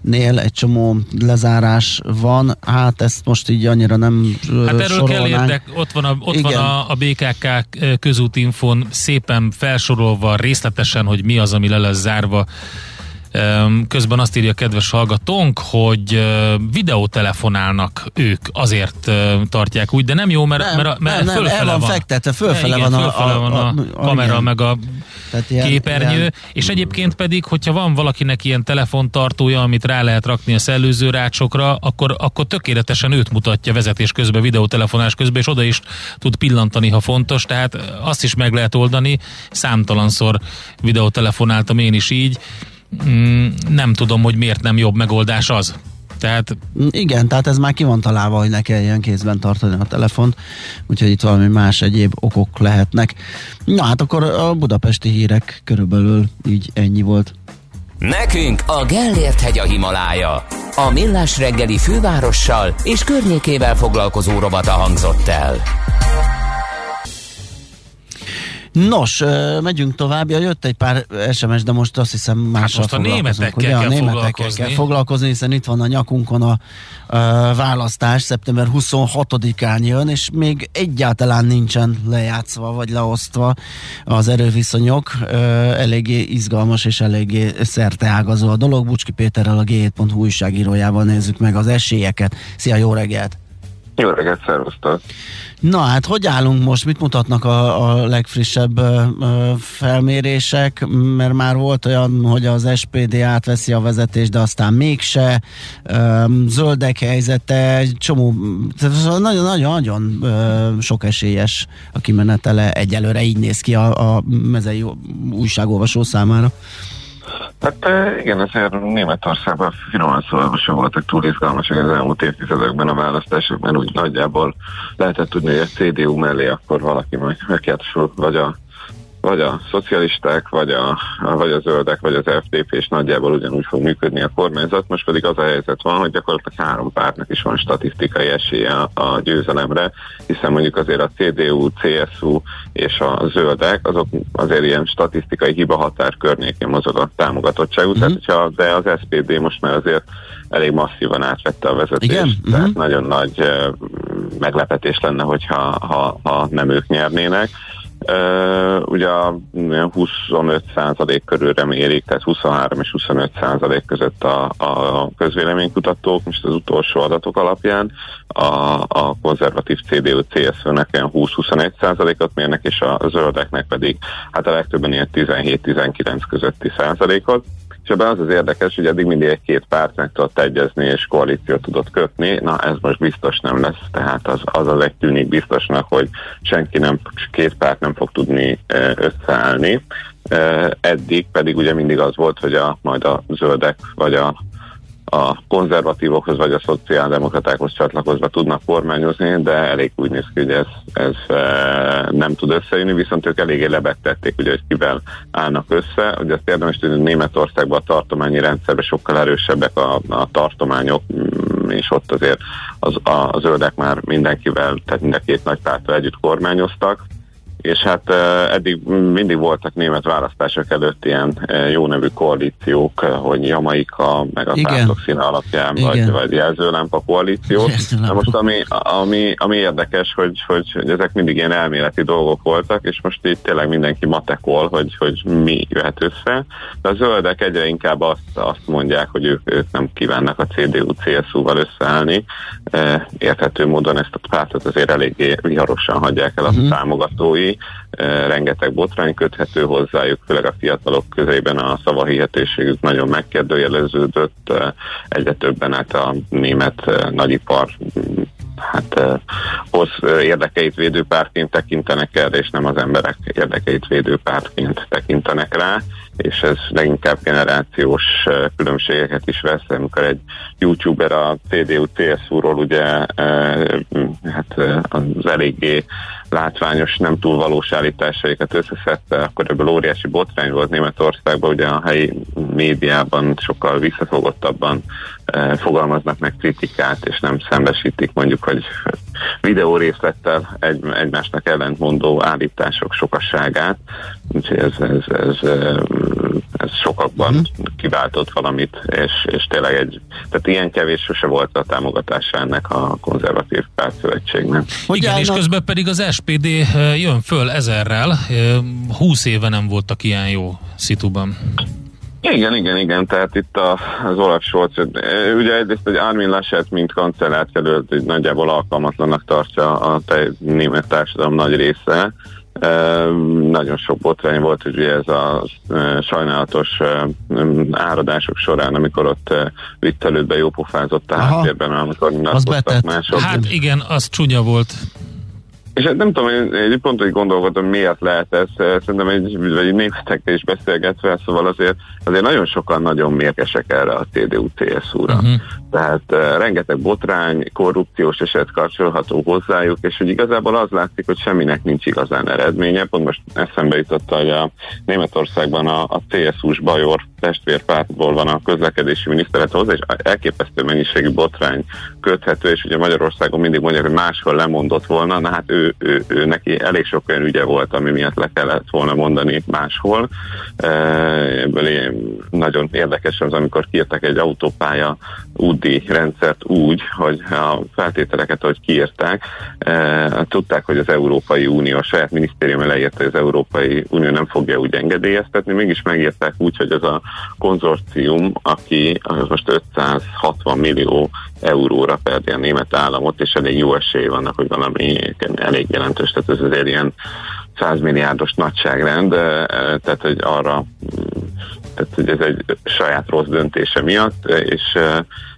Speaker 1: nél egy csomó lezárás van, hát ezt most így annyira nem
Speaker 2: Hát erről sorolnánk. kell érdek, ott van a, ott van a, a BKK közútinfon szépen felsorolva részletesen, hogy mi az, ami le lesz zárva Közben azt írja a kedves hallgatónk, hogy videótelefonálnak ők, azért tartják úgy, de nem jó, mert,
Speaker 1: nem,
Speaker 2: mert, mert
Speaker 1: nem, fölfele el van, van fektetve, fölfele
Speaker 2: igen,
Speaker 1: van,
Speaker 2: fölfele a, van a, a, a kamera, igen. meg a Tehát ilyen, képernyő, ilyen... és egyébként pedig, hogyha van valakinek ilyen telefontartója, amit rá lehet rakni a szellőző rácsokra, akkor, akkor tökéletesen őt mutatja vezetés közben, videótelefonás közben, és oda is tud pillantani, ha fontos, tehát azt is meg lehet oldani. Számtalanszor videótelefonáltam én is így, nem tudom, hogy miért nem jobb megoldás az. Tehát...
Speaker 1: Igen, tehát ez már ki van találva, hogy ne kelljen kézben tartani a telefont, úgyhogy itt valami más egyéb okok lehetnek. Na hát akkor a budapesti hírek körülbelül így ennyi volt.
Speaker 3: Nekünk a Gellért hegy a Himalája. A millás reggeli fővárossal és környékével foglalkozó robata hangzott el.
Speaker 1: Nos, megyünk tovább. Ja, jött egy pár SMS, de most azt hiszem mással hát
Speaker 2: most a németekkel, ugye?
Speaker 1: a
Speaker 2: németekkel
Speaker 1: foglalkozni. kell foglalkozni, hiszen itt van a nyakunkon a, a választás, szeptember 26-án jön, és még egyáltalán nincsen lejátszva vagy leosztva az erőviszonyok. Eléggé izgalmas és eléggé szerteágazó a dolog. Bucski Péterrel, a G7.hu újságírójával nézzük meg az esélyeket. Szia, jó reggelt!
Speaker 5: Jó reggelt, szervusztok!
Speaker 1: Na hát, hogy állunk most? Mit mutatnak a, a legfrissebb ö, felmérések? Mert már volt olyan, hogy az SPD átveszi a vezetést, de aztán mégse. Ö, zöldek helyzete, egy csomó, nagyon-nagyon sok esélyes a kimenetele. Egyelőre így néz ki a, a mezei újságolvasó számára.
Speaker 5: Hát igen, azért Németországban finoman szólva sem voltak túl izgalmasak az elmúlt évtizedekben a választások, mert úgy nagyjából lehetett tudni, hogy a CDU mellé akkor valaki majd megjátsult, vagy a vagy a szocialisták, vagy a, vagy a zöldek, vagy az FDP, és nagyjából ugyanúgy fog működni a kormányzat. Most pedig az a helyzet van, hogy gyakorlatilag három pártnak is van statisztikai esélye a győzelemre, hiszen mondjuk azért a CDU, CSU és a zöldek, azok azért ilyen statisztikai hiba határ környékén mozog a támogatottságú, mm-hmm. tehát hogyha, de az SPD most már azért elég masszívan átvette a vezetést, Igen? tehát mm-hmm. nagyon nagy meglepetés lenne, hogyha ha, ha nem ők nyernének. Uh, ugye 25 százalék körülre mérik, tehát 23 és 25 százalék között a, a közvéleménykutatók, most az utolsó adatok alapján a, a konzervatív CDU-CSU-nek ilyen 20-21 százalékot mérnek, és a zöldeknek pedig hát a legtöbben ilyen 17-19 közötti százalékot. Ebben az az érdekes, hogy eddig mindig egy-két párt meg tudott egyezni, és koalíciót tudott kötni. Na, ez most biztos nem lesz, tehát az az, az egy tűnik biztosnak, hogy senki nem, két párt nem fog tudni összeállni. Eddig pedig ugye mindig az volt, hogy a, majd a zöldek vagy a a konzervatívokhoz vagy a szociáldemokratákhoz csatlakozva tudnak kormányozni, de elég úgy néz ki, hogy ez, ez e, nem tud összejönni, viszont ők eléggé lebegtették, ugye, hogy kivel állnak össze. Ugye azt érdemes tudni, hogy Németországban a tartományi rendszerben sokkal erősebbek a, a tartományok, mm, és ott azért az, a, a zöldek már mindenkivel, tehát mind a két nagy pártval együtt kormányoztak, és hát eddig mindig voltak német választások előtt ilyen jó nevű koalíciók, hogy Jamaika, meg a pártok színe alapján, vagy, vagy jelzőlámpa koalíció. Na most ami, ami, ami érdekes, hogy, hogy, hogy ezek mindig ilyen elméleti dolgok voltak, és most itt tényleg mindenki matekol, hogy, hogy mi jöhet össze. De a zöldek egyre inkább azt, azt mondják, hogy ők, ők nem kívánnak a CDU-CSU-val összeállni. Érthető módon ezt a pártot azért eléggé viharosan hagyják el a uh-huh. támogatói, rengeteg botrány köthető hozzájuk, főleg a fiatalok közében a szavahihetőségük nagyon megkérdőjeleződött, egyre többen át a német nagyipar hát hoz érdekeit védő pártként tekintenek erre, és nem az emberek érdekeit védő pártként tekintenek rá, és ez leginkább generációs különbségeket is vesz, amikor egy youtuber a CDU-CSU-ról ugye hát az eléggé látványos, nem túl valós állításaikat összeszedte, akkor ebből óriási botrány volt Németországban, ugye a helyi médiában sokkal visszafogottabban eh, fogalmaznak meg kritikát, és nem szembesítik mondjuk, hogy videó részlettel egy, egymásnak ellentmondó állítások sokasságát, úgyhogy ez, ez, ez, ez sokakban mm. kiváltott valamit, és, és tényleg egy, tehát ilyen kevés sose volt a támogatása ennek a konzervatív pártszövetségnek.
Speaker 2: Igen, és közben pedig az SPD jön föl ezerrel, 20 éve nem voltak ilyen jó szituban.
Speaker 5: Igen, igen, igen, tehát itt a, az Olaf Scholz, ugye egyrészt egy Armin Laschet, mint kancellát előtt, hogy nagyjából alkalmatlanak tartja a te, német társadalom nagy része. E, nagyon sok botrány volt, hogy ugye ez a e, sajnálatos e, áradások során, amikor ott e, viccelődbe jópofázott a háttérben, amikor
Speaker 2: nyilatkoztak mások. Hát igen, az csúnya volt.
Speaker 5: És hát nem tudom, én egy pont hogy gondolkodom, miért lehet ez. Szerintem egy, egy németekkel is beszélgetve, szóval azért, azért nagyon sokan nagyon mérgesek erre a CDU-CSU-ra. Uh-huh. Mhm. Tehát uh, rengeteg botrány, korrupciós eset kapcsolható hozzájuk, és hogy igazából az látszik, hogy semminek nincs igazán eredménye. Pont most eszembe jutott, hogy a Németországban a, a CSU-s Bajor testvérpártból van a közlekedési miniszteret hozzá, és elképesztő mennyiségű botrány köthető, és ugye Magyarországon mindig mondják, hogy máshol lemondott volna, na hát ő, ő, ő neki elég sok olyan ügye volt, ami miatt le kellett volna mondani máshol. Ebből nagyon érdekes az, amikor kiírtak egy autópálya úti rendszert úgy, hogy a feltételeket, hogy kiírták, tudták, hogy az Európai Unió, a saját minisztérium leírta, hogy az Európai Unió nem fogja úgy engedélyeztetni, mégis megírták úgy, hogy az a konzorcium, aki az most 560 millió euróra perdi a német államot, és elég jó esély vannak, hogy valami elég jelentős, tehát ez azért ilyen 100 milliárdos nagyságrend, tehát hogy arra, tehát hogy ez egy saját rossz döntése miatt, és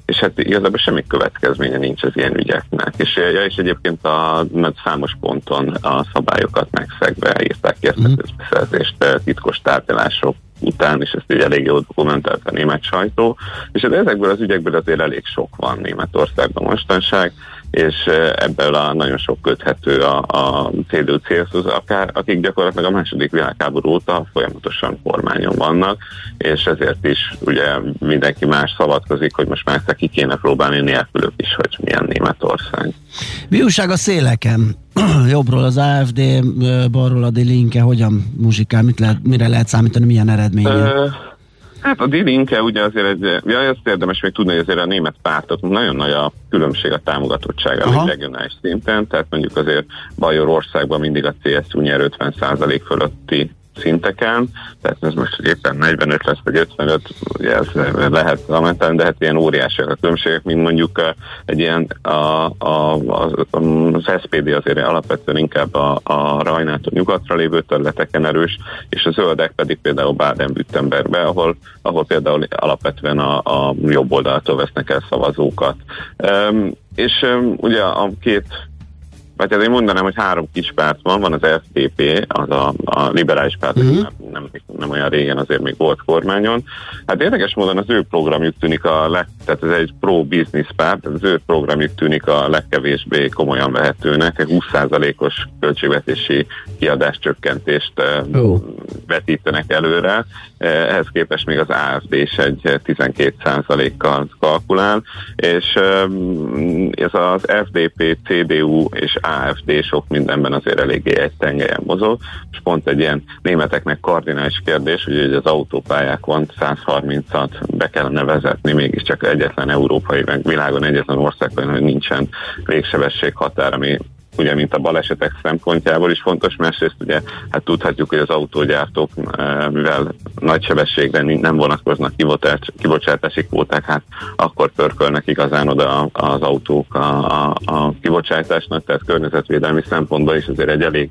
Speaker 5: és hát igazából semmi következménye nincs az ilyen ügyeknek. És, ja, és egyébként a mert számos ponton a szabályokat megszegve írták ki ezt a mhm. közbeszerzést titkos tárgyalások után, és ezt így elég jól dokumentált a német sajtó, és hát ezekből az ügyekből azért elég sok van Németországban mostanság, és ebből a nagyon sok köthető a, a CDU célhoz, akár, akik gyakorlatilag a második világháború óta folyamatosan kormányon vannak, és ezért is ugye mindenki más szavatkozik, hogy most már ezt ki kéne próbálni nélkülük is, hogy milyen Németország.
Speaker 1: Mi újság a széleken? Jobbról az AFD, balról a Linke, hogyan muzsikál, mit lehet, mire lehet számítani, milyen eredménye?
Speaker 5: Hát a Dilinke ugye azért egy, ja, azt érdemes még tudni, hogy azért a német pártot nagyon nagy a különbség a támogatottsága a regionális szinten, tehát mondjuk azért Bajorországban mindig a CSU nyer 50% fölötti szinteken, tehát ez most éppen 45 lesz, vagy 55, ugye ez lehet lamentálni, de hát ilyen óriásiak a különbségek, mint mondjuk egy ilyen a, a, az, az SPD azért alapvetően inkább a, a Rajnától nyugatra lévő területeken erős, és a zöldek pedig például Baden-Württembergbe, ahol, ahol például alapvetően a, a jobb oldaltól vesznek el szavazókat. Um, és um, ugye a két vagy azért mondanám, hogy három kis párt van, van az FDP, az a, a liberális párt, uh-huh. nem, nem, nem olyan régen azért még volt kormányon. Hát érdekes módon az ő programjuk tűnik a leg, tehát ez egy pro-business párt, az ő programjuk tűnik a legkevésbé komolyan vehetőnek, 20%-os költségvetési kiadáscsökkentést oh. vetítenek előre, ehhez képest még az AFD is egy 12%-kal kalkulál, és ez az FDP, CDU és AFD sok mindenben azért eléggé egy tengelyen mozog, és pont egy ilyen németeknek kardinális kérdés, hogy az autópályákon 130-at be kellene vezetni, mégiscsak egyetlen európai, meg világon egyetlen országban, hogy nincsen végsebesség határ, ami ugye, mint a balesetek szempontjából is fontos, másrészt ugye hát tudhatjuk, hogy az autógyártók, eh, mivel nagy sebességben nem vonatkoznak kibocsátási kvóták, hát akkor pörkölnek igazán oda az autók a, a, a kibocsátásnak, tehát környezetvédelmi szempontból is azért egy elég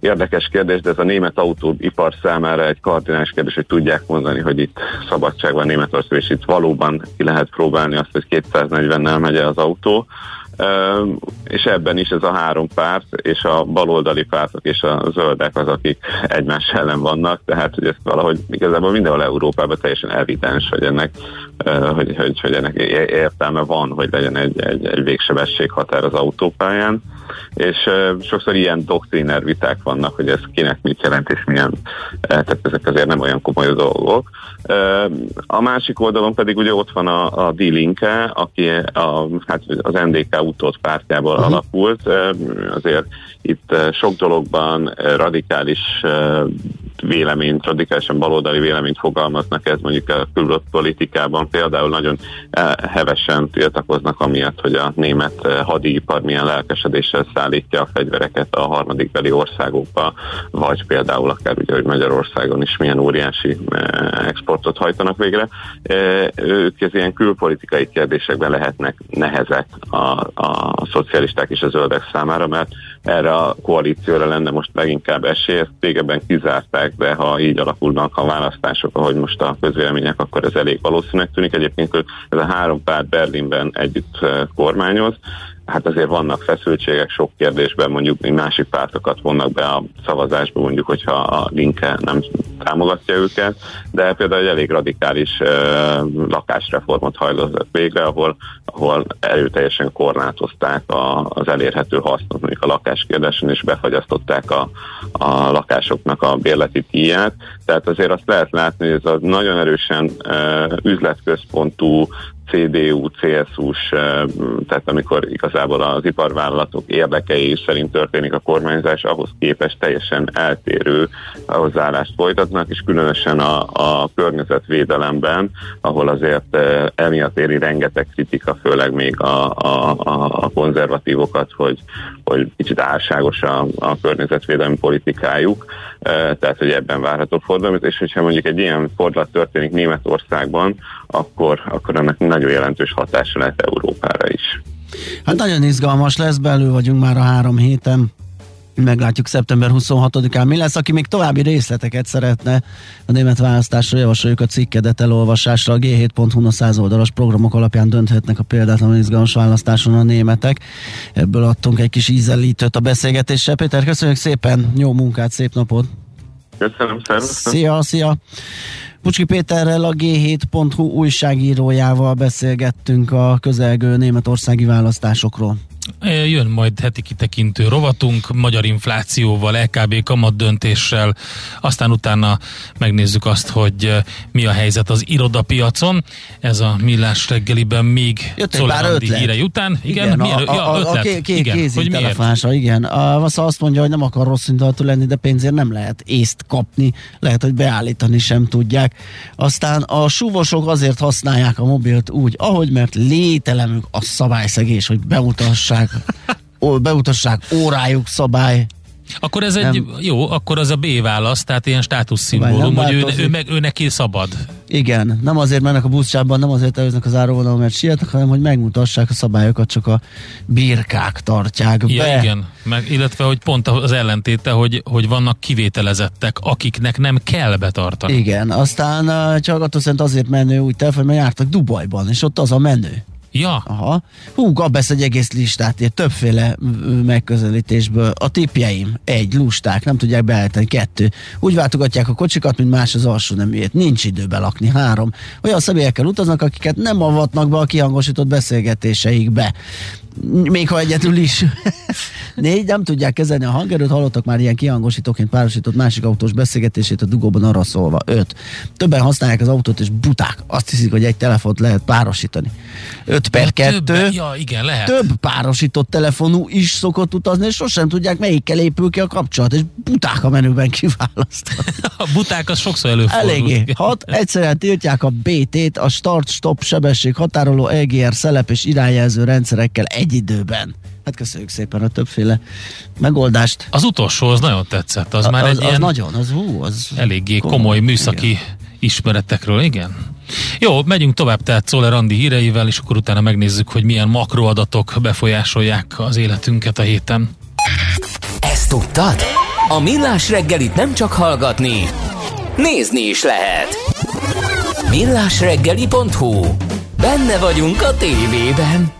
Speaker 5: érdekes kérdés, de ez a német autóipar számára egy kardinális kérdés, hogy tudják mondani, hogy itt szabadság van Németország, és itt valóban ki lehet próbálni azt, hogy 240-nel megy az autó és ebben is ez a három párt, és a baloldali pártok és a zöldek az, akik egymás ellen vannak, tehát hogy ez valahogy igazából mindenhol Európában teljesen evidens, hogy ennek, hogy, hogy, hogy ennek értelme van, hogy legyen egy, egy, egy végsebesség határ az autópályán, és sokszor ilyen doktriner viták vannak, hogy ez kinek mit jelent, és milyen, tehát ezek azért nem olyan komoly dolgok. A másik oldalon pedig ugye ott van a, a D-Linke, aki a, hát az NDK utód pártjából uh-huh. alakult. Azért itt sok dologban radikális véleményt, radikálisan baloldali véleményt fogalmaznak, ez mondjuk a politikában például nagyon hevesen tiltakoznak amiatt, hogy a német hadipar milyen lelkesedéssel szállítja a fegyvereket a harmadik beli országokba, vagy például akár ugye, hogy Magyarországon is milyen óriási exportot hajtanak végre. Ők ez ilyen külpolitikai kérdésekben lehetnek nehezek a, a szocialisták és a zöldek számára, mert erre a koalícióra lenne most leginkább esély, ezt régebben kizárták, de ha így alakulnak a választások, ahogy most a közvélemények, akkor ez elég valószínűleg tűnik. Egyébként ez a három párt Berlinben együtt eh, kormányoz, hát azért vannak feszültségek sok kérdésben, mondjuk még másik pártokat vonnak be a szavazásba, mondjuk, hogyha a Linke nem támogatja őket, de például egy elég radikális uh, lakásreformot hajlózott végre, ahol, ahol erőteljesen korlátozták a, az elérhető hasznot, mondjuk a lakáskérdésen, és befagyasztották a, a lakásoknak a bérleti díját. Tehát azért azt lehet látni, hogy ez a nagyon erősen uh, üzletközpontú CDU, CSU-s, tehát amikor igazából az iparvállalatok érdekei szerint történik a kormányzás, ahhoz képest teljesen eltérő hozzáállást folytatnak, és különösen a, a környezetvédelemben, ahol azért emiatt éri rengeteg kritika, főleg még a, a, a konzervatívokat, hogy, hogy kicsit álságos a, a környezetvédelmi politikájuk, tehát hogy ebben várható fordulat, és hogyha mondjuk egy ilyen fordulat történik Németországban, akkor, akkor ennek nagyon jelentős hatása lehet Európára is.
Speaker 1: Hát nagyon izgalmas lesz, belül vagyunk már a három héten meglátjuk szeptember 26-án mi lesz. Aki még további részleteket szeretne a német választásra, javasoljuk a cikkedet elolvasásra. A g7.hu a 100 oldalas programok alapján dönthetnek a példátlanul izgalmas választáson a németek. Ebből adtunk egy kis ízelítőt a beszélgetésre. Péter, köszönjük szépen, jó munkát, szép napot!
Speaker 5: Köszönöm, szervusz!
Speaker 1: Szia, szia! Pucski Péterrel a G7.hu újságírójával beszélgettünk a közelgő németországi választásokról.
Speaker 2: Jön majd heti kitekintő rovatunk, magyar inflációval, LKB kamat döntéssel, aztán utána megnézzük azt, hogy mi a helyzet az irodapiacon. Ez a millás reggeliben még
Speaker 1: Czolárandi
Speaker 2: hírei után.
Speaker 1: Igen, igen a, a, a, a ké, ké, igen, hogy miért? igen. A, azt mondja, hogy nem akar rossz indulatú lenni, de pénzért nem lehet észt kapni, lehet, hogy beállítani sem tudják. Aztán a súvosok azért használják a mobilt úgy, ahogy, mert lételemük a szabályszegés, hogy bemutassák beutassák, beutassák órájuk szabály.
Speaker 2: Akkor ez egy, nem. jó, akkor az a B válasz, tehát ilyen státuszszimbólum, hogy ő, ő, meg, ő neki szabad.
Speaker 1: Igen, nem azért mennek a buszcsában, nem azért előznek az áróvonalon, mert sietnek, hanem hogy megmutassák a szabályokat, csak a birkák tartják
Speaker 2: ja, be. igen, meg, illetve hogy pont az ellentéte, hogy, hogy vannak kivételezettek, akiknek nem kell betartani.
Speaker 1: Igen, aztán csak szerint azért menő úgy telefon, mert jártak Dubajban, és ott az a menő.
Speaker 2: Ja.
Speaker 1: Aha. Hú, Gabesz egy egész listát írt, többféle megközelítésből. A tipjeim, egy, lusták, nem tudják beállítani, kettő. Úgy váltogatják a kocsikat, mint más az alsó neműjét. Nincs időbe lakni, három. Olyan személyekkel utaznak, akiket nem avatnak be a kihangosított beszélgetéseikbe. Még ha egyedül is. Négy, nem tudják kezelni a hangerőt, hallottak már ilyen kihangosítóként párosított másik autós beszélgetését a dugóban arra szólva. Öt. Többen használják az autót, és buták. Azt hiszik, hogy egy telefont lehet párosítani. Öt per ja, kettő. Többen,
Speaker 2: ja, igen, lehet.
Speaker 1: Több párosított telefonú is szokott utazni, és sosem tudják, melyikkel épül ki a kapcsolat, és buták a menüben kiválasztani.
Speaker 2: a buták az sokszor előfordul.
Speaker 1: Eléggé. Hat, egyszerűen tiltják a BT-t, a start-stop sebesség határoló EGR szelep és irányjelző rendszerekkel egy időben. Hát köszönjük szépen a többféle megoldást.
Speaker 2: Az utolsó, az nagyon tetszett. Az, a, már
Speaker 1: az,
Speaker 2: egy
Speaker 1: az
Speaker 2: ilyen
Speaker 1: nagyon, az, hú, az
Speaker 2: eléggé komoly, komoly műszaki igen. ismeretekről, igen. Jó, megyünk tovább tehát Czoller Andi híreivel, és akkor utána megnézzük, hogy milyen makroadatok befolyásolják az életünket a héten.
Speaker 3: Ezt tudtad? A Millás reggelit nem csak hallgatni, nézni is lehet. Millásreggeli.hu Benne vagyunk a tévében.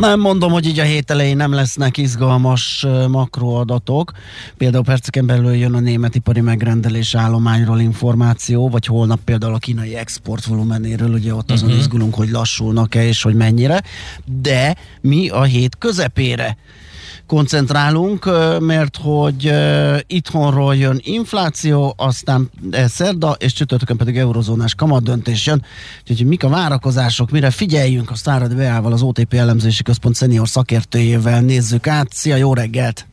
Speaker 1: Nem mondom, hogy így a hét elején nem lesznek izgalmas makroadatok. Például perceken belül jön a német ipari megrendelés állományról információ, vagy holnap például a kínai export volumenéről, ugye ott azon uh-huh. izgulunk, hogy lassulnak-e és hogy mennyire. De mi a hét közepére koncentrálunk, mert hogy itthonról jön infláció, aztán szerda, és csütörtökön pedig eurozónás kamadöntés jön. Úgyhogy mik a várakozások, mire figyeljünk, a Sztárad Beával, az OTP elemzési központ szenior szakértőjével nézzük át. Szia, jó reggelt!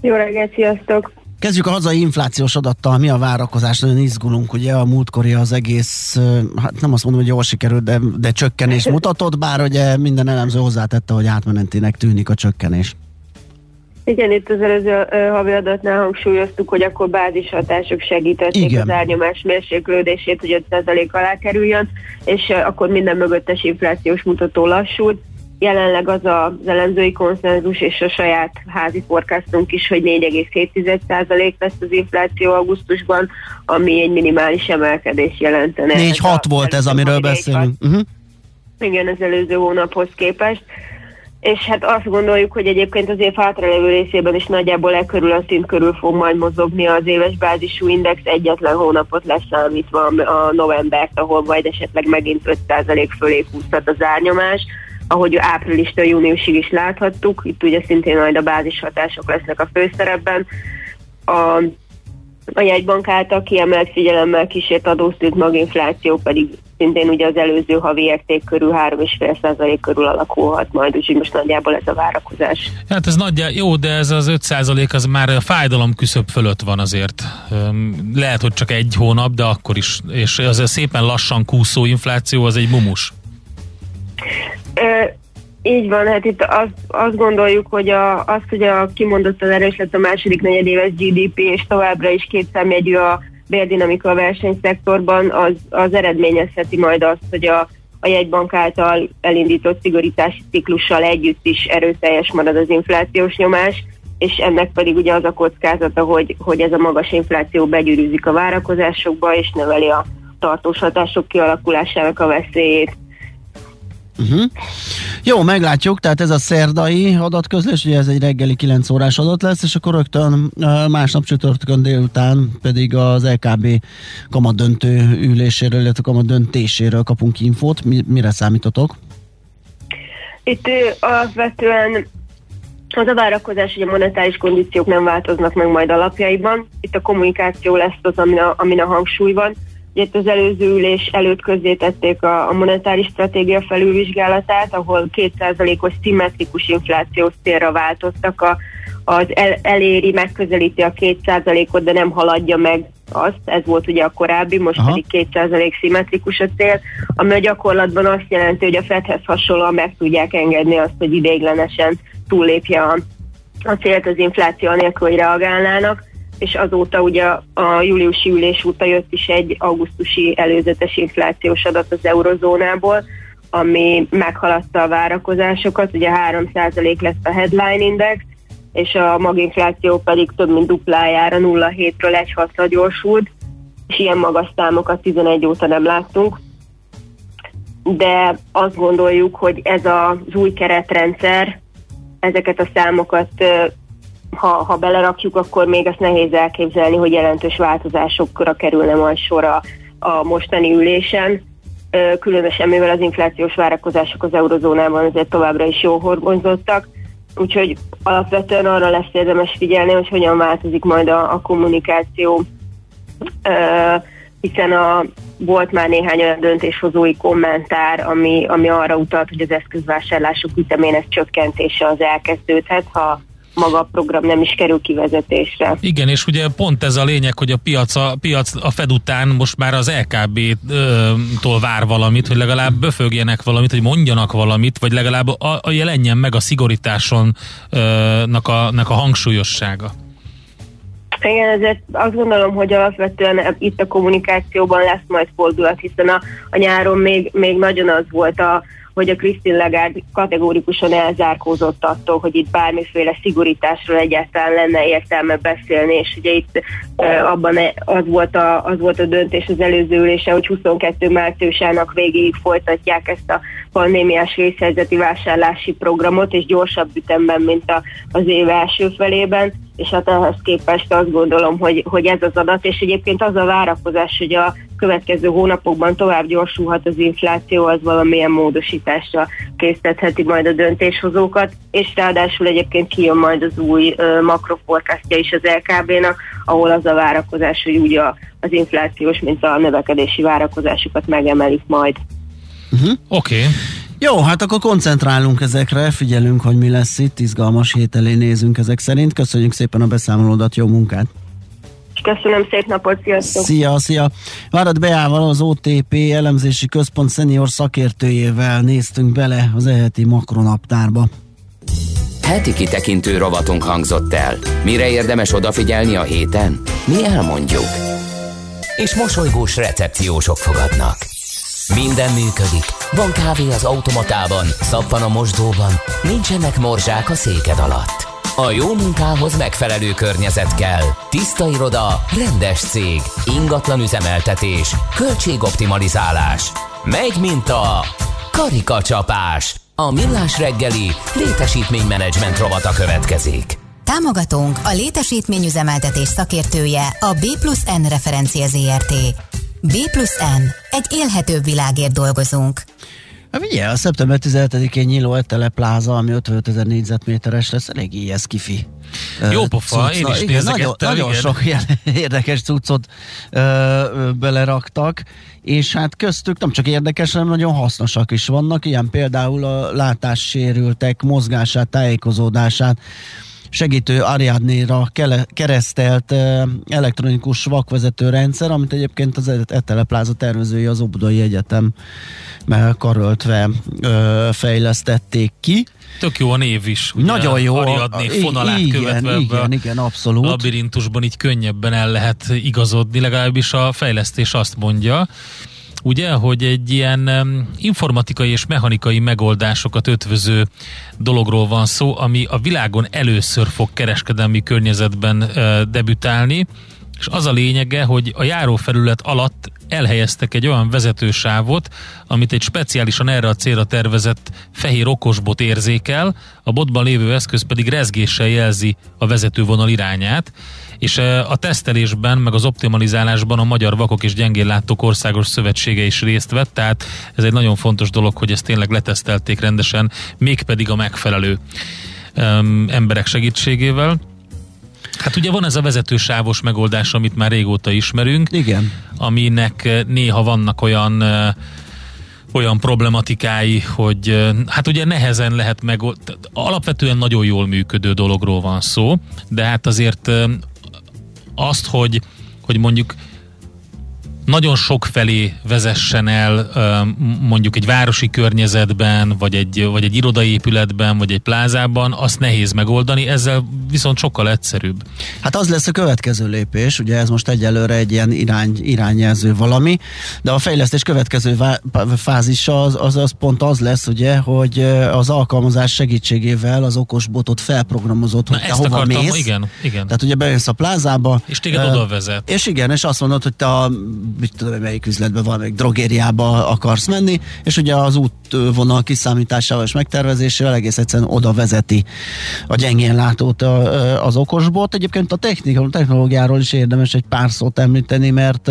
Speaker 6: Jó reggelt, sziasztok!
Speaker 1: Kezdjük a hazai inflációs adattal, mi a várakozás? Nagyon izgulunk, ugye a múltkori az egész, hát nem azt mondom, hogy jól sikerült, de, de csökkenés mutatott, bár ugye minden elemző hozzátette, hogy átmenetinek tűnik a csökkenés.
Speaker 6: Igen, itt az előző havi adatnál hangsúlyoztuk, hogy akkor bázishatások segítették Igen. az árnyomás mérséklődését, hogy 5% alá kerüljön, és akkor minden mögöttes inflációs mutató lassult. Jelenleg az az elemzői konszenzus és a saját házi forecastunk is, hogy 4,7% lesz az infláció augusztusban, ami egy minimális emelkedés jelentene.
Speaker 1: 4-6 volt ez, amiről beszélünk. Uh-huh.
Speaker 6: Igen, az előző hónaphoz képest és hát azt gondoljuk, hogy egyébként az év hátralevő részében is nagyjából e körül a szint körül fog majd mozogni az éves bázisú index egyetlen hónapot leszámítva a novembert, ahol majd esetleg megint 5% fölé húzhat az árnyomás, ahogy áprilistől júniusig is láthattuk, itt ugye szintén majd a bázishatások lesznek a főszerepben. A a jegybank által kiemelt figyelemmel kísért adószült maginfláció pedig szintén ugye az előző havi érték körül 3,5% körül alakulhat majd, úgyhogy most nagyjából ez a várakozás.
Speaker 2: Hát ez nagyjából jó, de ez az 5% az már a fájdalom küszöb fölött van azért. Lehet, hogy csak egy hónap, de akkor is. És az a szépen lassan kúszó infláció az egy mumus.
Speaker 6: Így van, hát itt azt, azt gondoljuk, hogy a, azt, hogy a kimondottan erős lett a második negyedéves GDP, és továbbra is két számjegyű a bérdinamika a versenyszektorban, az, az eredményezheti majd azt, hogy a, a jegybank által elindított szigorítási ciklussal együtt is erőteljes marad az inflációs nyomás, és ennek pedig ugye az a kockázata, hogy, hogy ez a magas infláció begyűrűzik a várakozásokba, és növeli a tartós hatások kialakulásának a veszélyét.
Speaker 1: Uh-huh. Jó, meglátjuk, tehát ez a szerdai adatközlés, ugye ez egy reggeli 9 órás adat lesz, és akkor rögtön másnap csütörtökön délután pedig az LKB kamat döntő üléséről, illetve kamat döntéséről kapunk infót. Mi, mire számítotok?
Speaker 6: Itt alapvetően az a várakozás, hogy a monetáris kondíciók nem változnak meg majd alapjaiban. Itt a kommunikáció lesz az, amin a, amin a hangsúly van itt az előző ülés előtt közzétették a, a monetáris stratégia felülvizsgálatát, ahol 2%-os szimmetrikus inflációs célra változtak, a, az el, eléri, megközelíti a 2%-ot, de nem haladja meg azt, ez volt ugye a korábbi, most Aha. pedig 2% szimmetrikus a cél, ami a gyakorlatban azt jelenti, hogy a Fedhez hasonlóan meg tudják engedni azt, hogy ideiglenesen túllépje a, a célt az infláció nélkül, hogy reagálnának és azóta ugye a júliusi ülés óta jött is egy augusztusi előzetes inflációs adat az eurozónából, ami meghaladta a várakozásokat, ugye 3% lesz a headline index, és a maginfláció pedig több mint duplájára 0,7-ről 1,6-ra gyorsult, és ilyen magas számokat 11 óta nem láttunk. De azt gondoljuk, hogy ez az új keretrendszer ezeket a számokat ha, ha belerakjuk, akkor még azt nehéz elképzelni, hogy jelentős változásokra kerülne majd sor a, a mostani ülésen. Különösen mivel az inflációs várakozások az eurozónában azért továbbra is jó horgonzottak, úgyhogy alapvetően arra lesz érdemes figyelni, hogy hogyan változik majd a, a kommunikáció, hiszen a, volt már néhány olyan döntéshozói kommentár, ami, ami arra utalt, hogy az eszközvásárlások ütemének csökkentése az elkezdődhet, ha maga a program nem is kerül kivezetésre.
Speaker 2: Igen, és ugye pont ez a lényeg, hogy a piac a, piac a Fed után most már az LKB-tól vár valamit, hogy legalább böfögjenek valamit, hogy mondjanak valamit, vagy legalább a, a jelenjen meg a szigorításon nak a, nak a hangsúlyossága.
Speaker 6: Igen, ezért azt gondolom, hogy alapvetően itt a kommunikációban lesz majd fordulat, hiszen a, a nyáron még, még nagyon az volt a, hogy a Christine Lagarde kategórikusan elzárkózott attól, hogy itt bármiféle szigorításról egyáltalán lenne értelme beszélni, és ugye itt abban e, az volt, a, az volt a döntés az előző ülése, hogy 22 márciusának végéig folytatják ezt a pandémiás vészhelyzeti vásárlási programot, és gyorsabb ütemben, mint a, az év első felében és hát ehhez képest azt gondolom, hogy, hogy ez az adat, és egyébként az a várakozás, hogy a következő hónapokban tovább gyorsulhat az infláció, az valamilyen módosításra késztetheti majd a döntéshozókat, és ráadásul egyébként kijön majd az új makroforkasztja is az LKB-nak, ahol az a várakozás, hogy úgy a, az inflációs, mint a növekedési várakozásokat megemelik majd.
Speaker 2: Uh-huh. Oké. Okay.
Speaker 1: Jó, hát akkor koncentrálunk ezekre, figyelünk, hogy mi lesz itt, izgalmas hét elé nézünk ezek szerint. Köszönjük szépen a beszámolódat, jó munkát!
Speaker 6: Köszönöm szép napot, sziasztok!
Speaker 1: Szia, szia! Várad Beával az OTP elemzési központ szenior szakértőjével néztünk bele az eheti makronaptárba.
Speaker 3: Heti kitekintő rovatunk hangzott el. Mire érdemes odafigyelni a héten? Mi elmondjuk. És mosolygós recepciósok fogadnak. Minden működik. Van kávé az automatában, szappan a mosdóban, nincsenek morzsák a széked alatt. A jó munkához megfelelő környezet kell. Tiszta iroda, rendes cég, ingatlan üzemeltetés, költségoptimalizálás. Megy, mint a karikacsapás. A millás reggeli létesítménymenedzsment rovata következik.
Speaker 7: Támogatónk a létesítményüzemeltetés szakértője a B plusz N referencia ZRT. B plusz N. Egy élhetőbb világért dolgozunk.
Speaker 1: Hát ugye, a szeptember 17-én nyíló Etele pláza, ami 55 ezer négyzetméteres lesz, elég ilyen kifi.
Speaker 2: Jó pofa, én is igen,
Speaker 1: nagyon, nagyon sok ilyen érdekes cuccot ö, beleraktak, és hát köztük nem csak érdekes, hanem nagyon hasznosak is vannak, ilyen például a látássérültek mozgását, tájékozódását, segítő Ariadnéra keresztelt elektronikus vakvezető rendszer, amit egyébként az Etele Pláza tervezői az Obudai Egyetem karöltve fejlesztették ki.
Speaker 2: Tök jó a név is.
Speaker 1: Ugye Nagyon jó.
Speaker 2: Ariadné fonalát igen, követve
Speaker 1: igen, igen, abszolút.
Speaker 2: labirintusban így könnyebben el lehet igazodni, legalábbis a fejlesztés azt mondja ugye, hogy egy ilyen informatikai és mechanikai megoldásokat ötvöző dologról van szó, ami a világon először fog kereskedelmi környezetben debütálni, és az a lényege, hogy a járófelület alatt elhelyeztek egy olyan vezetősávot, amit egy speciálisan erre a célra tervezett fehér okosbot érzékel, a botban lévő eszköz pedig rezgéssel jelzi a vezetővonal irányát, és a tesztelésben, meg az optimalizálásban a Magyar Vakok és Gyengéllátók Országos Szövetsége is részt vett, tehát ez egy nagyon fontos dolog, hogy ezt tényleg letesztelték rendesen, mégpedig a megfelelő emberek segítségével. Hát ugye van ez a vezetősávos megoldás, amit már régóta ismerünk.
Speaker 1: Igen.
Speaker 2: Aminek néha vannak olyan olyan problematikái, hogy hát ugye nehezen lehet meg, alapvetően nagyon jól működő dologról van szó, de hát azért azt, hogy, hogy mondjuk nagyon sok felé vezessen el mondjuk egy városi környezetben, vagy egy, vagy egy irodaépületben, vagy egy plázában, azt nehéz megoldani, ezzel viszont sokkal egyszerűbb.
Speaker 1: Hát az lesz a következő lépés, ugye ez most egyelőre egy ilyen irány, irányjelző valami, de a fejlesztés következő fázisa az, az, az pont az lesz, ugye, hogy az alkalmazás segítségével az okos botot felprogramozott, hogy Na te hova akartam, mész.
Speaker 2: Igen, igen.
Speaker 1: Tehát ugye bejössz a plázába.
Speaker 2: És téged uh, oda vezet.
Speaker 1: És igen, és azt mondod, hogy te a mit tudom, melyik üzletben van, meg drogériába akarsz menni, és ugye az útvonal kiszámításával és megtervezésével egész egyszerűen oda vezeti a gyengén látót az okosbot. Egyébként a technika, a technológiáról is érdemes egy pár szót említeni, mert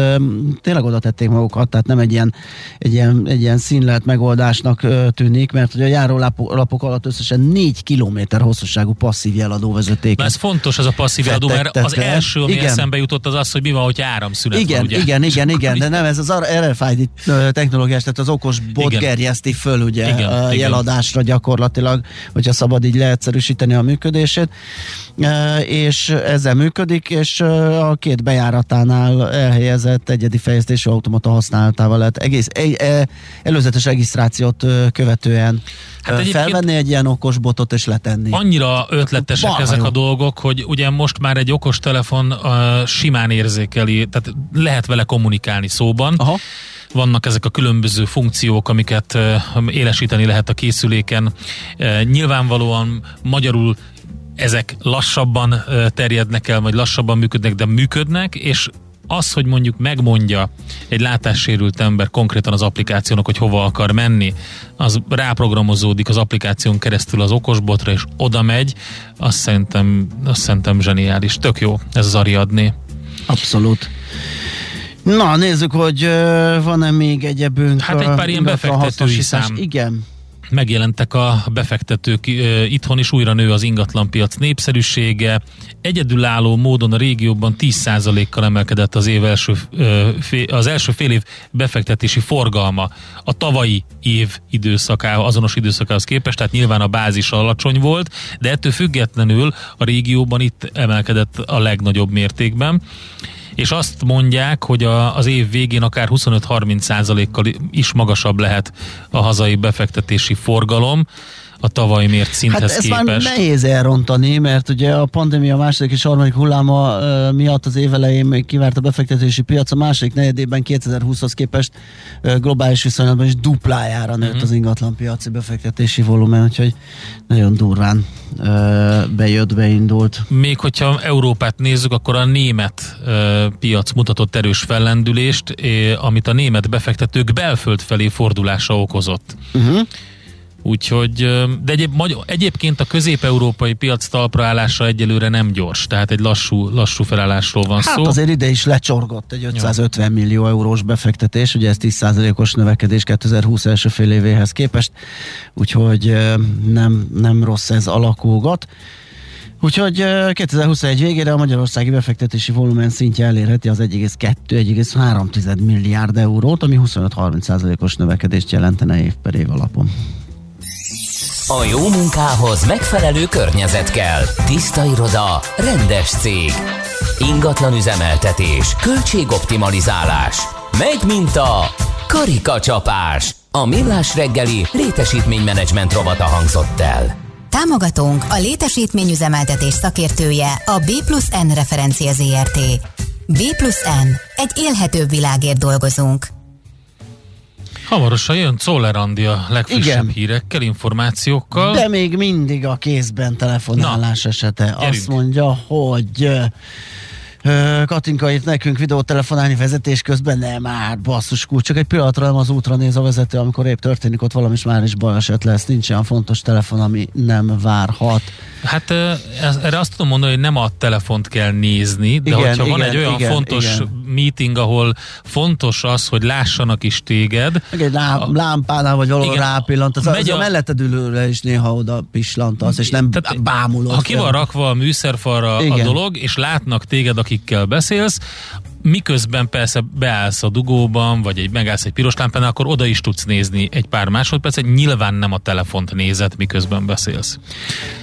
Speaker 1: tényleg oda tették magukat, tehát nem egy ilyen, egy ilyen, egy ilyen színlet megoldásnak tűnik, mert ugye a járólapok alatt összesen 4 kilométer hosszúságú passzív jeladó vezeték.
Speaker 2: Na ez fontos ez a passzív jeladó, mert az első, ami igen. eszembe jutott, az az, hogy mi van, hogy áramszünet
Speaker 1: igen,
Speaker 2: van, ugye?
Speaker 1: Igen, igen, igen, de nem, ez az RFID technológiás, tehát az okos bot igen. gerjeszti föl ugye igen, a jeladásra igen. gyakorlatilag, hogyha szabad így leegyszerűsíteni a működését, és ezzel működik, és a két bejáratánál elhelyezett egyedi fejlesztésű automata használatával lehet egész e, előzetes regisztrációt követően hát felvenni egy ilyen okos botot és letenni.
Speaker 2: Annyira ötletesek Baha ezek jó. a dolgok, hogy ugye most már egy okos telefon uh, simán érzékeli, tehát lehet vele kommunikálni szóban. Aha vannak ezek a különböző funkciók, amiket élesíteni lehet a készüléken. Nyilvánvalóan magyarul ezek lassabban terjednek el, vagy lassabban működnek, de működnek, és az, hogy mondjuk megmondja egy látássérült ember konkrétan az applikációnak, hogy hova akar menni, az ráprogramozódik az applikáción keresztül az okosbotra, és oda megy, azt szerintem, azt szerintem zseniális. Tök jó ez az Ariadné.
Speaker 1: Abszolút. Na, nézzük, hogy van-e még egyebünk.
Speaker 2: Hát egy pár ilyen befektetői szám.
Speaker 1: Igen
Speaker 2: megjelentek a befektetők itthon, is újra nő az ingatlanpiac népszerűsége. Egyedülálló módon a régióban 10%-kal emelkedett az év első, az első fél év befektetési forgalma a tavalyi év időszakához, azonos időszakához képest, tehát nyilván a bázis alacsony volt, de ettől függetlenül a régióban itt emelkedett a legnagyobb mértékben és azt mondják, hogy a, az év végén akár 25-30 százalékkal is magasabb lehet a hazai befektetési forgalom a tavaly mért szinthez hát ezt képest. már
Speaker 1: nehéz elrontani, mert ugye a pandémia második és harmadik hulláma miatt az évelején még kivárt a befektetési piac, a második negyedében 2020-hoz képest globális viszonylatban is duplájára nőtt uh-huh. az ingatlan piaci befektetési volumen, úgyhogy nagyon durván bejött, beindult.
Speaker 2: Még hogyha Európát nézzük, akkor a német piac mutatott erős fellendülést, amit a német befektetők belföld felé fordulása okozott. Uh-huh. Úgyhogy, de egyéb, egyébként a közép-európai piac talpraállása egyelőre nem gyors, tehát egy lassú, lassú felállásról van
Speaker 1: hát
Speaker 2: szó.
Speaker 1: azért ide is lecsorgott egy 550 ja. millió eurós befektetés, ugye ez 10%-os növekedés 2020 első fél évéhez képest, úgyhogy nem, nem rossz ez alakulgat. Úgyhogy 2021 végére a magyarországi befektetési volumen szintje elérheti az 1,2-1,3 milliárd eurót, ami 25-30%-os növekedést jelentene év per év alapon.
Speaker 3: A jó munkához megfelelő környezet kell. Tiszta iroda, rendes cég. Ingatlan üzemeltetés, költségoptimalizálás. Megy mint a karikacsapás. A millás reggeli létesítménymenedzsment rovata hangzott el.
Speaker 7: Támogatónk a létesítményüzemeltetés szakértője a B plusz N referencia ZRT. B plusz N. Egy élhetőbb világért dolgozunk.
Speaker 2: Hamarosan jön Czoller Andi a legfrissebb Igen. hírekkel, információkkal.
Speaker 1: De még mindig a kézben telefonálás Na, esete. Gyerünk. Azt mondja, hogy Katinka itt nekünk videótelefonálni vezetés közben, nem már basszus kulcs, csak egy pillanatra nem az útra néz a vezető, amikor épp történik ott valami, és már is baleset lesz, nincs olyan fontos telefon, ami nem várhat.
Speaker 2: Hát erre azt tudom mondani, hogy nem a telefont kell nézni, de igen, hogyha igen, van egy olyan igen, fontos igen. meeting, ahol fontos az, hogy lássanak is téged.
Speaker 1: Meg egy lá, a, lámpánál vagy valahol rápillantasz, az, az a, a melletted ülőre is néha oda pislantasz, és nem Tehát, bámulod.
Speaker 2: Ha ki van rakva a műszerfalra igen. a dolog, és látnak téged, akikkel beszélsz, miközben persze beállsz a dugóban, vagy egy megállsz egy piros lámpán, akkor oda is tudsz nézni egy pár másodpercet, nyilván nem a telefont nézed, miközben beszélsz.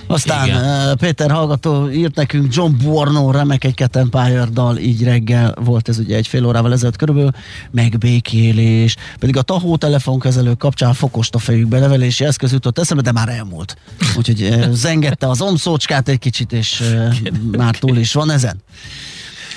Speaker 1: Aztán Igen. Péter hallgató írt nekünk John Borno remek egy Cat Empire dal, így reggel volt ez ugye egy fél órával ezelőtt körülbelül, megbékélés, pedig a tahó telefonkezelő kapcsán fokost a fejükbe nevelési eszköz jutott eszembe, de már elmúlt. Úgyhogy zengette az omszócskát egy kicsit, és már túl is van ezen.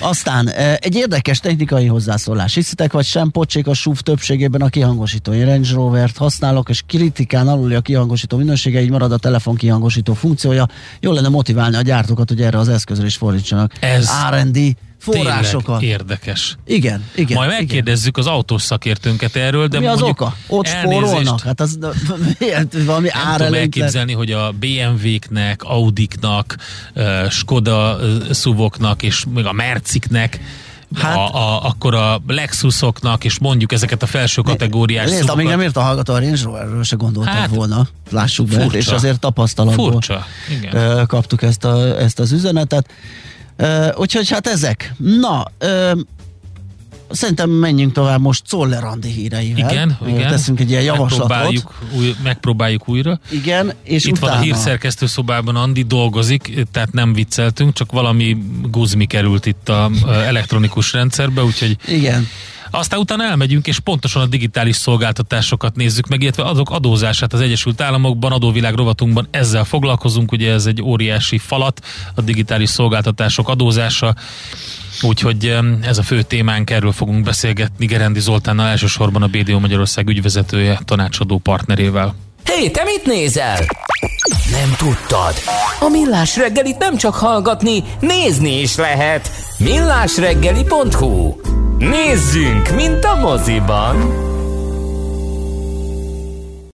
Speaker 1: Aztán egy érdekes technikai hozzászólás. Hiszitek vagy sem, pocsék a SUV többségében a kihangosító. Én Range Rover-t használok, és kritikán aluli a kihangosító minősége, így marad a telefon kihangosító funkciója. Jó lenne motiválni a gyártókat, hogy erre az eszközre is fordítsanak. Ez R&D forrásokat.
Speaker 2: érdekes.
Speaker 1: Igen, igen.
Speaker 2: Majd megkérdezzük
Speaker 1: igen.
Speaker 2: az autós szakértőnket erről, de
Speaker 1: Mi az oka? Ott spórolnak? Hát az miért, valami
Speaker 2: nem tudom elképzelni, hogy a BMW-knek, Audiknak, Skoda szuvoknak és még a Merciknek Hát, a, a, akkor a Lexusoknak, és mondjuk ezeket a felső kategóriás
Speaker 1: Nézd, amíg nem ért a hallgató a Range Roverről se gondoltam hát, volna. Lássuk be, és azért tapasztalatból furcsa. Igen. kaptuk ezt, a, ezt az üzenetet. Uh, úgyhogy hát ezek. Na, uh, szerintem menjünk tovább most Czoller Andi híreivel.
Speaker 2: Igen, igen.
Speaker 1: Teszünk egy ilyen javaslatot.
Speaker 2: Megpróbáljuk, új, megpróbáljuk újra.
Speaker 1: Igen, és
Speaker 2: Itt
Speaker 1: utána...
Speaker 2: van a hírszerkesztő szobában Andi, dolgozik, tehát nem vicceltünk, csak valami guzmi került itt a elektronikus rendszerbe, úgyhogy...
Speaker 1: Igen.
Speaker 2: Aztán utána elmegyünk, és pontosan a digitális szolgáltatásokat nézzük meg, illetve azok adózását az Egyesült Államokban, adóvilág rovatunkban ezzel foglalkozunk, ugye ez egy óriási falat, a digitális szolgáltatások adózása, Úgyhogy ez a fő témánk, erről fogunk beszélgetni Gerendi Zoltánnal, elsősorban a BDO Magyarország ügyvezetője, tanácsadó partnerével.
Speaker 3: Hé, hey, te mit nézel? Nem tudtad? A Millás reggelit nem csak hallgatni, nézni is lehet. millásreggeli.hu Nézzünk, mint a moziban!